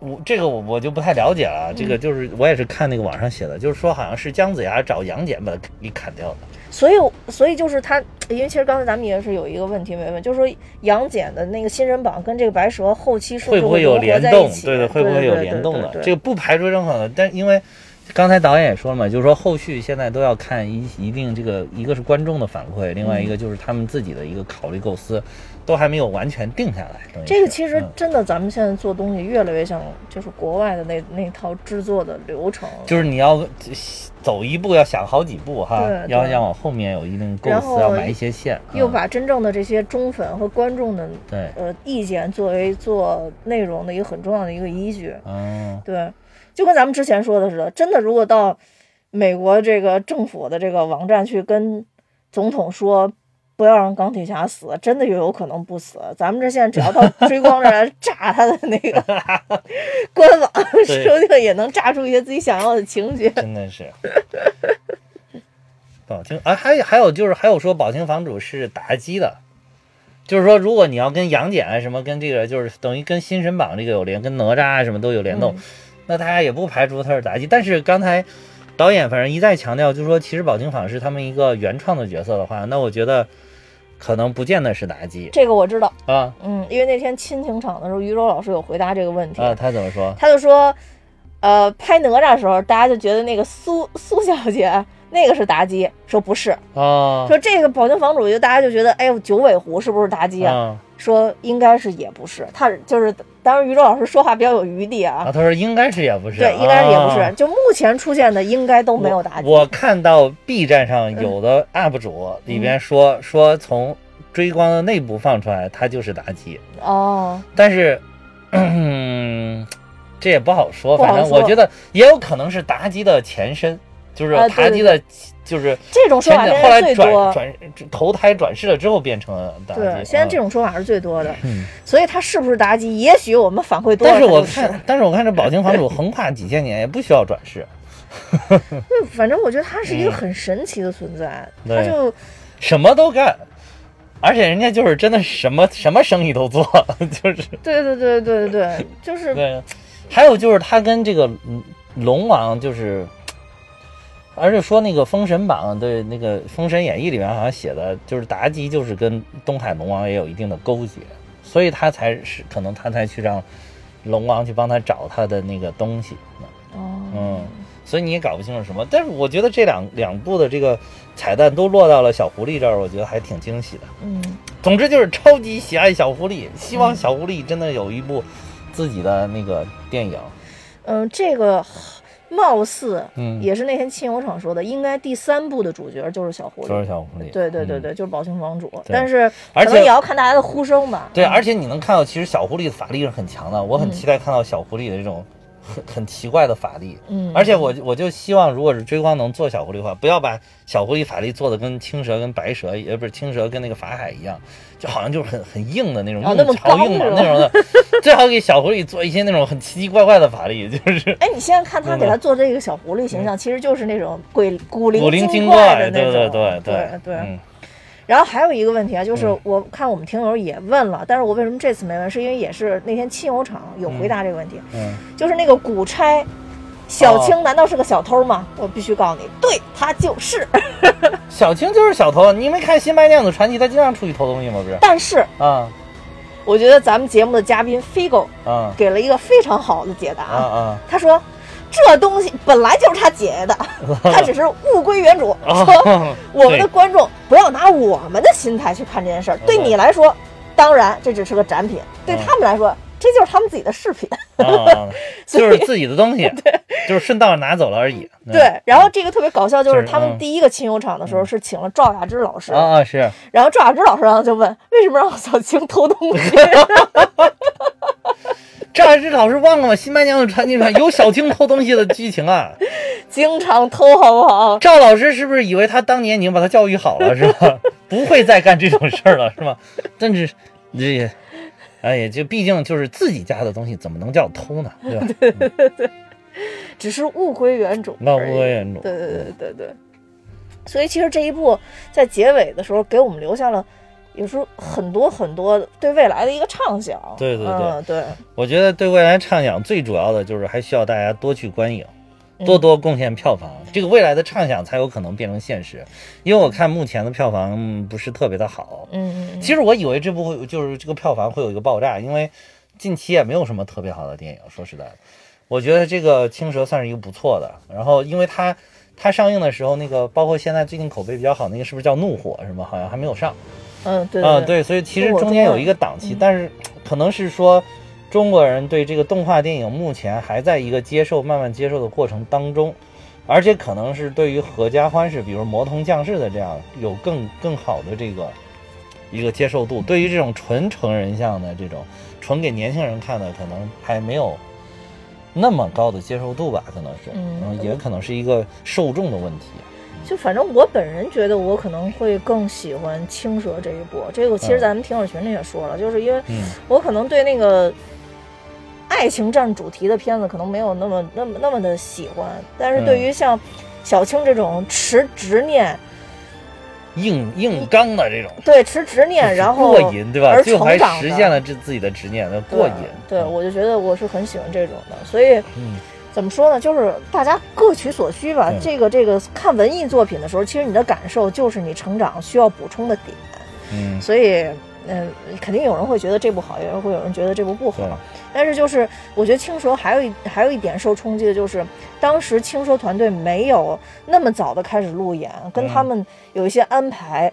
我这个我我就不太了解了。这个就是我也是看那个网上写的，就是说好像是姜子牙找杨戬把它给砍掉的。所以所以就是他，因为其实刚才咱们也是有一个问题没问，就是说杨戬的那个新人榜跟这个白蛇后期是会不会有联动？对对，会不会有联动的？这个不排除任何的，但因为刚才导演也说了嘛，就是说后续现在都要看一一定这个，一个是观众的反馈，另外一个就是他们自己的一个考虑构思，都还没有完全定下来。这个其实嗯。真的，咱们现在做东西越来越像就是国外的那那套制作的流程，就是你要走一步要想好几步哈要要往后面有一定构思，要埋一些线，嗯。又把真正的这些忠粉和观众的对，呃意见作为做内容的一个很重要的一个依据。嗯，对，就跟咱们之前说的似的，真的，如果到美国这个政府的这个网站去跟总统说不要让钢铁侠死，真的就有可能不死。咱们这现在只要到追光这来 <laughs> 炸他的那个 <laughs> 官网，说不定也能炸出一些自己想要的情节。真的是。宝清啊，还有还有就是还有说宝清房主是妲己的，就是说如果你要跟杨戬啊什么跟这个就是等于跟新神榜这个有联，跟哪吒啊什么都有联动，嗯那大家也不排除他是妲己。但是刚才导演反正一再强调，就是说其实宝清坊是他们一个原创的角色的话，那我觉得可能不见得是妲己这个我知道，啊。嗯，因为那天亲情场的时候，于柔老师有回答这个问题，啊，他怎么说？他就说，呃，拍哪吒的时候，大家就觉得那个苏苏小姐那个是妲己，说不是，啊。说这个宝镜房主就大家就觉得，哎呦，九尾狐是不是妲己啊？啊。说应该是也不是，他就是当然于周老师说话比较有余地啊，啊，他说应该是也不是，对，应该是也不是，啊就目前出现的应该都没有妲己。我看到 B 站上有的 UP 主里边说、说从追光的内部放出来，他就是妲己，哦，但是，嗯，这也不好说。反正我觉得也有可能是妲己的前身，就是妲己的，就是这种说法现在后来转最多。转投胎转世了之后变成了妲己。对，现在这种。说法是最多的，嗯，所以他是不是妲己，也许我们反馈多了，但是我看，但是我看这宝清房主横跨几千年也不需要转世，<laughs> 就反正我觉得他是一个嗯很神奇的存在，对他就什么都干，而且人家就是真的什么什么生意都做，<laughs> 就是对对对对对对，就是对。还有就是他跟这个嗯龙王就是，而且说那个《封神榜》对那个《封神演义》里面好像写的，就是妲己就是跟东海龙王也有一定的勾结，所以他才是可能他才去让龙王去帮他找他的那个东西。哦，嗯，所以你也搞不清楚什么。但是我觉得这两两部的这个彩蛋都落到了小狐狸这儿，我觉得还挺惊喜的。嗯，总之就是超级喜爱小狐狸，希望小狐狸真的有一部自己的那个电影。嗯，这个貌似嗯，也是那天亲友场说的，应该第三部的主角就是小狐狸，就。是小狐狸。嗯对对对对，就是宝清房主，但是而且也要看大家的呼声吧。对，嗯而且你能看到，其实小狐狸的法力是很强的，我很嗯期待看到小狐狸的这种很很奇怪的法力。嗯，而且我我就希望，如果是追光能做小狐狸的话，不要把小狐狸法力做的跟青蛇跟白蛇，也不是青蛇跟那个法海一样，就好像就是很很硬的那种，啊那么硬嘛那种的。<laughs> 最好给小狐狸做一些那种很奇奇怪怪的法力，就是哎，你现在看他给他做这个小狐狸形象，其实就是那种鬼古灵古灵精怪的对对那种。对对对嗯然后还有一个问题啊，就是嗯我看我们听友也问了，但是我为什么这次没问？是因为也是那天亲友场有回答这个问题，嗯，就是那个古钗。小哦青难道是个小偷吗？我必须告诉你，对他就是。<laughs> 小青就是小偷，你没看《新白娘子传奇》，他经常出去偷东西吗？不是？但是啊我觉得咱们节目的嘉宾 Figo 啊给了一个非常好的解答。啊啊！他说，这东西本来就是他姐的，<laughs> 他只是物归原主。说啊，我们的观众不要拿我们的心态去看这件事儿。对你来说，当然这只是个展品；对他们来说，这就是他们自己的饰品。啊，<laughs> 就是自己的东西，<laughs> 就是顺道拿走了而已。对，然后这个特别搞笑，就就是是他们嗯第一个亲友场的时候是请了赵雅芝老师，啊啊是，然后赵雅芝老师呢就问为什么让小青偷东西？赵雅芝老师忘了吗？《新白娘子传奇》上有小青偷东西的剧情啊。<laughs> 经常偷好不好？赵老师是不是以为他当年已经把他教育好了，是吧？<laughs> 不会再干这种事儿了，是吧？但是这也，哎呀，就毕竟就是自己家的东西，怎么能叫偷呢？对吧？<laughs> 对对对只是物归原主那物归原主对对对对对。所以其实这一部在结尾的时候给我们留下了。有时候很多很多对未来的一个畅想，对对对嗯、对，我觉得对未来畅想最主要的就是还需要大家多去观影，嗯多多贡献票房，这个未来的畅想才有可能变成现实。因为我看目前的票房嗯不是特别的好，嗯嗯其实我以为这部会就是这个票房会有一个爆炸，因为近期也没有什么特别好的电影。说实在的，我觉得这个《青蛇》算是一个不错的。然后因为它它上映的时候，那个包括现在最近口碑比较好那个是不是叫《怒火》是吗？好像还没有上。嗯，对嗯，对，对，所以其实中间有一个档期，嗯。但是可能是说中国人对这个动画电影目前还在一个接受、慢慢接受的过程当中，而且可能是对于合家欢式，比如魔童降世的这样有更更好的这个一个接受度。对于这种纯成人向的这种纯给年轻人看的，可能还没有那么高的接受度吧，可能是，嗯。也可能是一个受众的问题。就反正我本人觉得我可能会更喜欢《青蛇》这一部。这个其实嗯咱们听友群里也说了，就是因为嗯我可能对那个爱情占主题的片子可能没有那么那么那么的喜欢，但是对于像小青这种持执念，硬硬刚的这种。对持执念，然后过瘾，对吧？而最后还实现了这自己的执念，那过瘾。对，我就觉得我是很喜欢这种的，所以。嗯，怎么说呢？就是大家各取所需吧。这个这个看文艺作品的时候，其实你的感受就是你成长需要补充的点。嗯，所以，嗯、肯定有人会觉得这部好，也会有人觉得这部不好。但是就是，我觉得青蛇还有一还有一点受冲击的就是，当时青蛇团队没有那么早的开始路演，跟嗯他们有一些安排。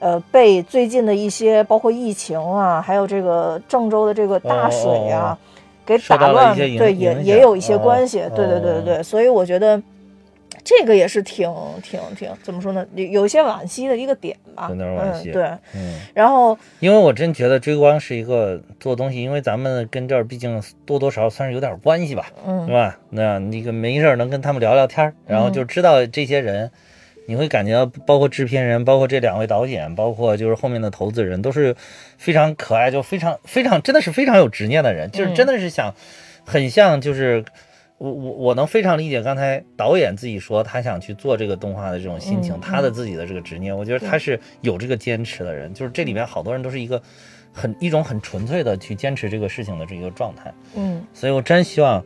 呃，被最近的一些包括疫情啊，还有这个郑州的这个大水啊，哦哦给打乱，对，也也有一些哦关系。对对对对对，所以我觉得这个也是挺挺挺怎么说呢，有有一些惋惜的一个点吧。有点惋惜嗯，对。嗯，然后因为我真觉得追光是一个做东西，因为咱们跟这儿毕竟多多少少算是有点关系吧，嗯是吧？那那个没事能跟他们聊聊天，然后就知道这些人。你会感觉到，包括制片人，包括这两位导演，包括就是后面的投资人，都是非常可爱，就非常非常真的是非常有执念的人，就是嗯真的是想，很像就是我我我能非常理解刚才导演自己说他想去做这个动画的这种心情，嗯他的自己的这个执念，我觉得他是有这个坚持的人，就是这里面好多人都是一个很一种很纯粹的去坚持这个事情的这个状态，嗯。所以我真希望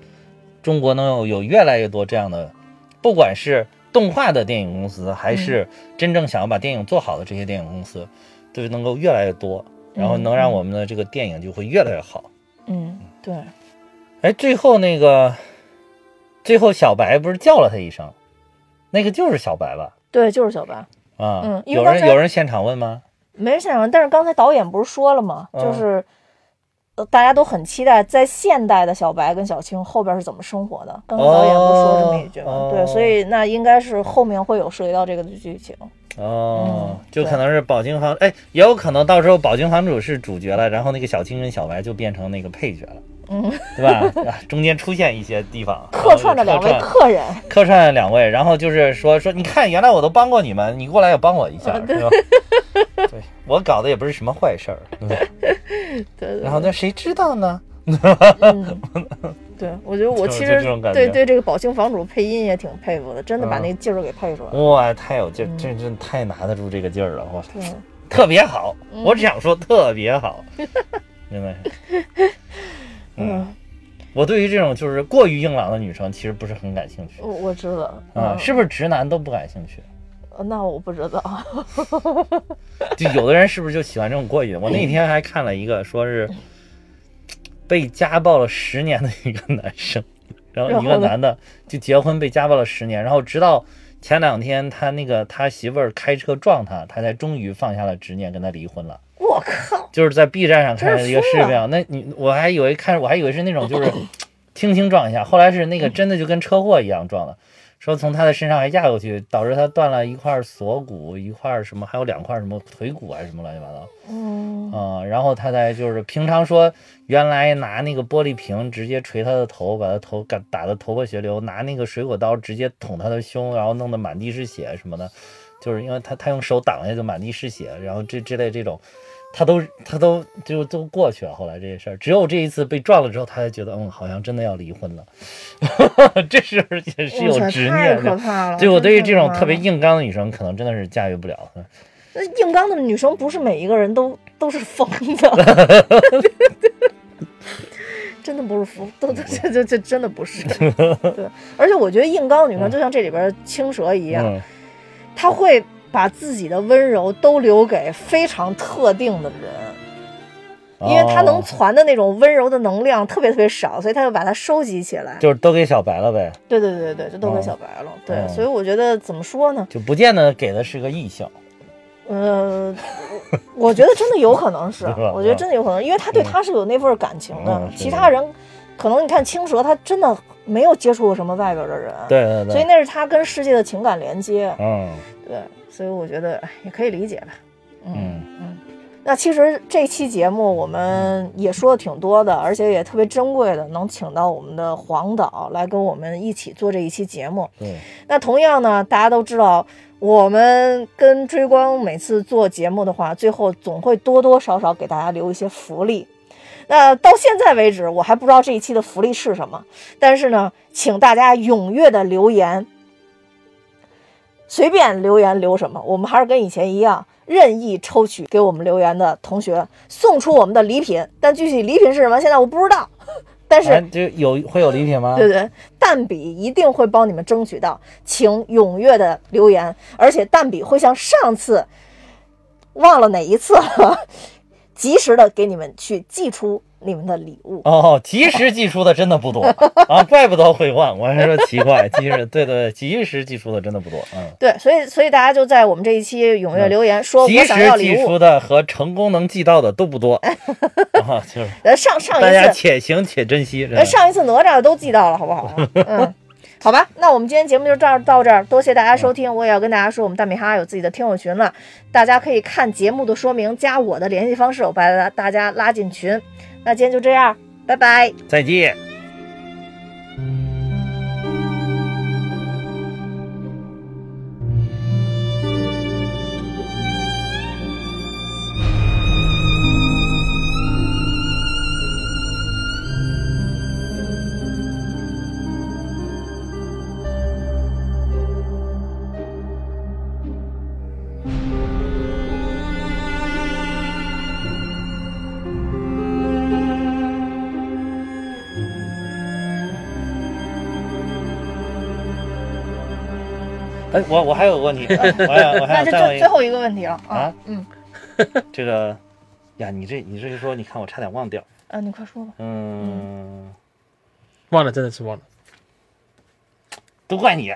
中国能有有越来越多这样的，不管是动画的电影公司，还是真正想要把电影做好的这些电影公司，都能够越来越多，然后能让我们的这个电影就会越来越好。嗯，对，哎，最后那个，最后小白不是叫了他一声，那个就是小白吧？对，就是小白，啊，嗯有人有人现场问吗？没人现场问，但是刚才导演不是说了吗？嗯就是。呃，大家都很期待在现代的小白跟小青后边是怎么生活的。刚刚导演不说这么一句吗？哦对，所以那应该是后面会有涉及到这个的剧情。哦嗯，就可能是宝晶房，哎，也有可能到时候宝晶房主是主角了，然后那个小青跟小白就变成那个配角了，嗯，对吧？啊中间出现一些地方，客串的两位客人，客串的两位，然后就是说说，你看，原来我都帮过你们，你过来也帮我一下，是吧？<laughs> 对我搞的也不是什么坏事儿，对 <laughs> 然后那谁知道呢？嗯，对，<laughs> 我觉得我其实对对这个宝清房主配音也挺佩服的，真的把嗯那个劲儿给配出来。哇，太有劲儿，嗯真真太拿得住这个劲儿了，哇，特别好，嗯我只想说特别好，真的是。嗯，我对于这种就是过于硬朗的女生，其实不是很感兴趣我我知道，啊，嗯是不是直男都不感兴趣？呃那我不知道，<laughs> 就有的人是不是就喜欢这种过瘾？我那天还看了一个，说是被家暴了十年的一个男生，<laughs> 然后一个男的就结婚被家暴了十年，然后直到前两天他那个他媳妇儿开车撞他，他才终于放下了执念，跟他离婚了。我靠，就是在 B 站上看的一个视频，那你我还以为看我还以为是那种就是轻轻撞一下，后来是那个真的就跟车祸一样撞的，说从他的身上还压过去，导致他断了一块锁骨，一块什么，还有两块什么腿骨还是什么乱七八糟，嗯啊、然后他才就是平常说原来拿那个玻璃瓶直接捶他的头，把他头打打得头破血流，拿那个水果刀直接捅他的胸，然后弄得满地是血什么的，就是因为他他用手挡下就满地是血，然后这之类这种他都他都就都过去了。后来这些事儿，只有这一次被撞了之后，他才觉得，嗯，好像真的要离婚了。<laughs> 这是也是有执太可念的。怕了。对我对于这种特别硬刚的女生，可能真的是驾驭不了。那硬刚的女生不是每一个人都都是疯的，<laughs> 真的不是疯，都都这这这真的不是。对，而且我觉得硬刚的女生就像这里边青蛇一样，嗯，她会把自己的温柔都留给非常特定的人，因为他能哦传的那种温柔的能量特别特别少，所以他就把它收集起来。就是都给小白了呗，对对对对，就都给哦小白了。对，哦所以我觉得怎么说呢？就不见得给的是个艺校。呃，我觉得真的有可能是 <laughs> 我觉得真的有可能，因为他对嗯他是有那份感情的其他人，可能你看青蛇，他真的没有接触过什么外边的人，，对对对，所以那是他跟世界的情感连接。嗯对，所以我觉得哎也可以理解吧。嗯嗯。那其实这期节目我们也说的挺多的，而且也特别珍贵的，能请到我们的黄导来跟我们一起做这一期节目。对，那同样呢，大家都知道，我们跟追光每次做节目的话，最后总会多多少少给大家留一些福利。那到现在为止，我还不知道这一期的福利是什么，但是呢，请大家踊跃的留言，随便留言留什么，我们还是跟以前一样，任意抽取给我们留言的同学送出我们的礼品。但具体礼品是什么，现在我不知道。<laughs> 但是哎，就有会有礼品吗？对对，蛋比一定会帮你们争取到，请踊跃的留言，而且蛋比会像上次忘了哪一次了，及时的给你们去寄出你们的礼物。哦，及时寄出的真的不多 <laughs> 啊，怪不得会忘。我还说奇怪，<laughs> 及时对对对，及时寄出的真的不多，嗯。对，所以所以大家就在我们这一期踊跃留言，说及我想时寄要礼物出。的和成功能寄到的都不多，<laughs> 啊，就是上，上上大家一次，且行且珍惜。上一次哪吒的都寄到了，好不好？嗯。好吧，那我们今天节目就这儿到这儿，多谢大家收听。我也要跟大家说，我们大米哈有自己的听友群了，大家可以看节目的说明，加我的联系方式，我把大家拉进群。那今天就这样，拜拜。再见。我我还有个问题，<laughs> 我还我还那就有再问一个最最后一个问题了啊啊，嗯，<laughs> 这个呀，你这你这一说，你看我差点忘掉。啊，你快说吧。嗯，忘了，真的是忘了。都怪你。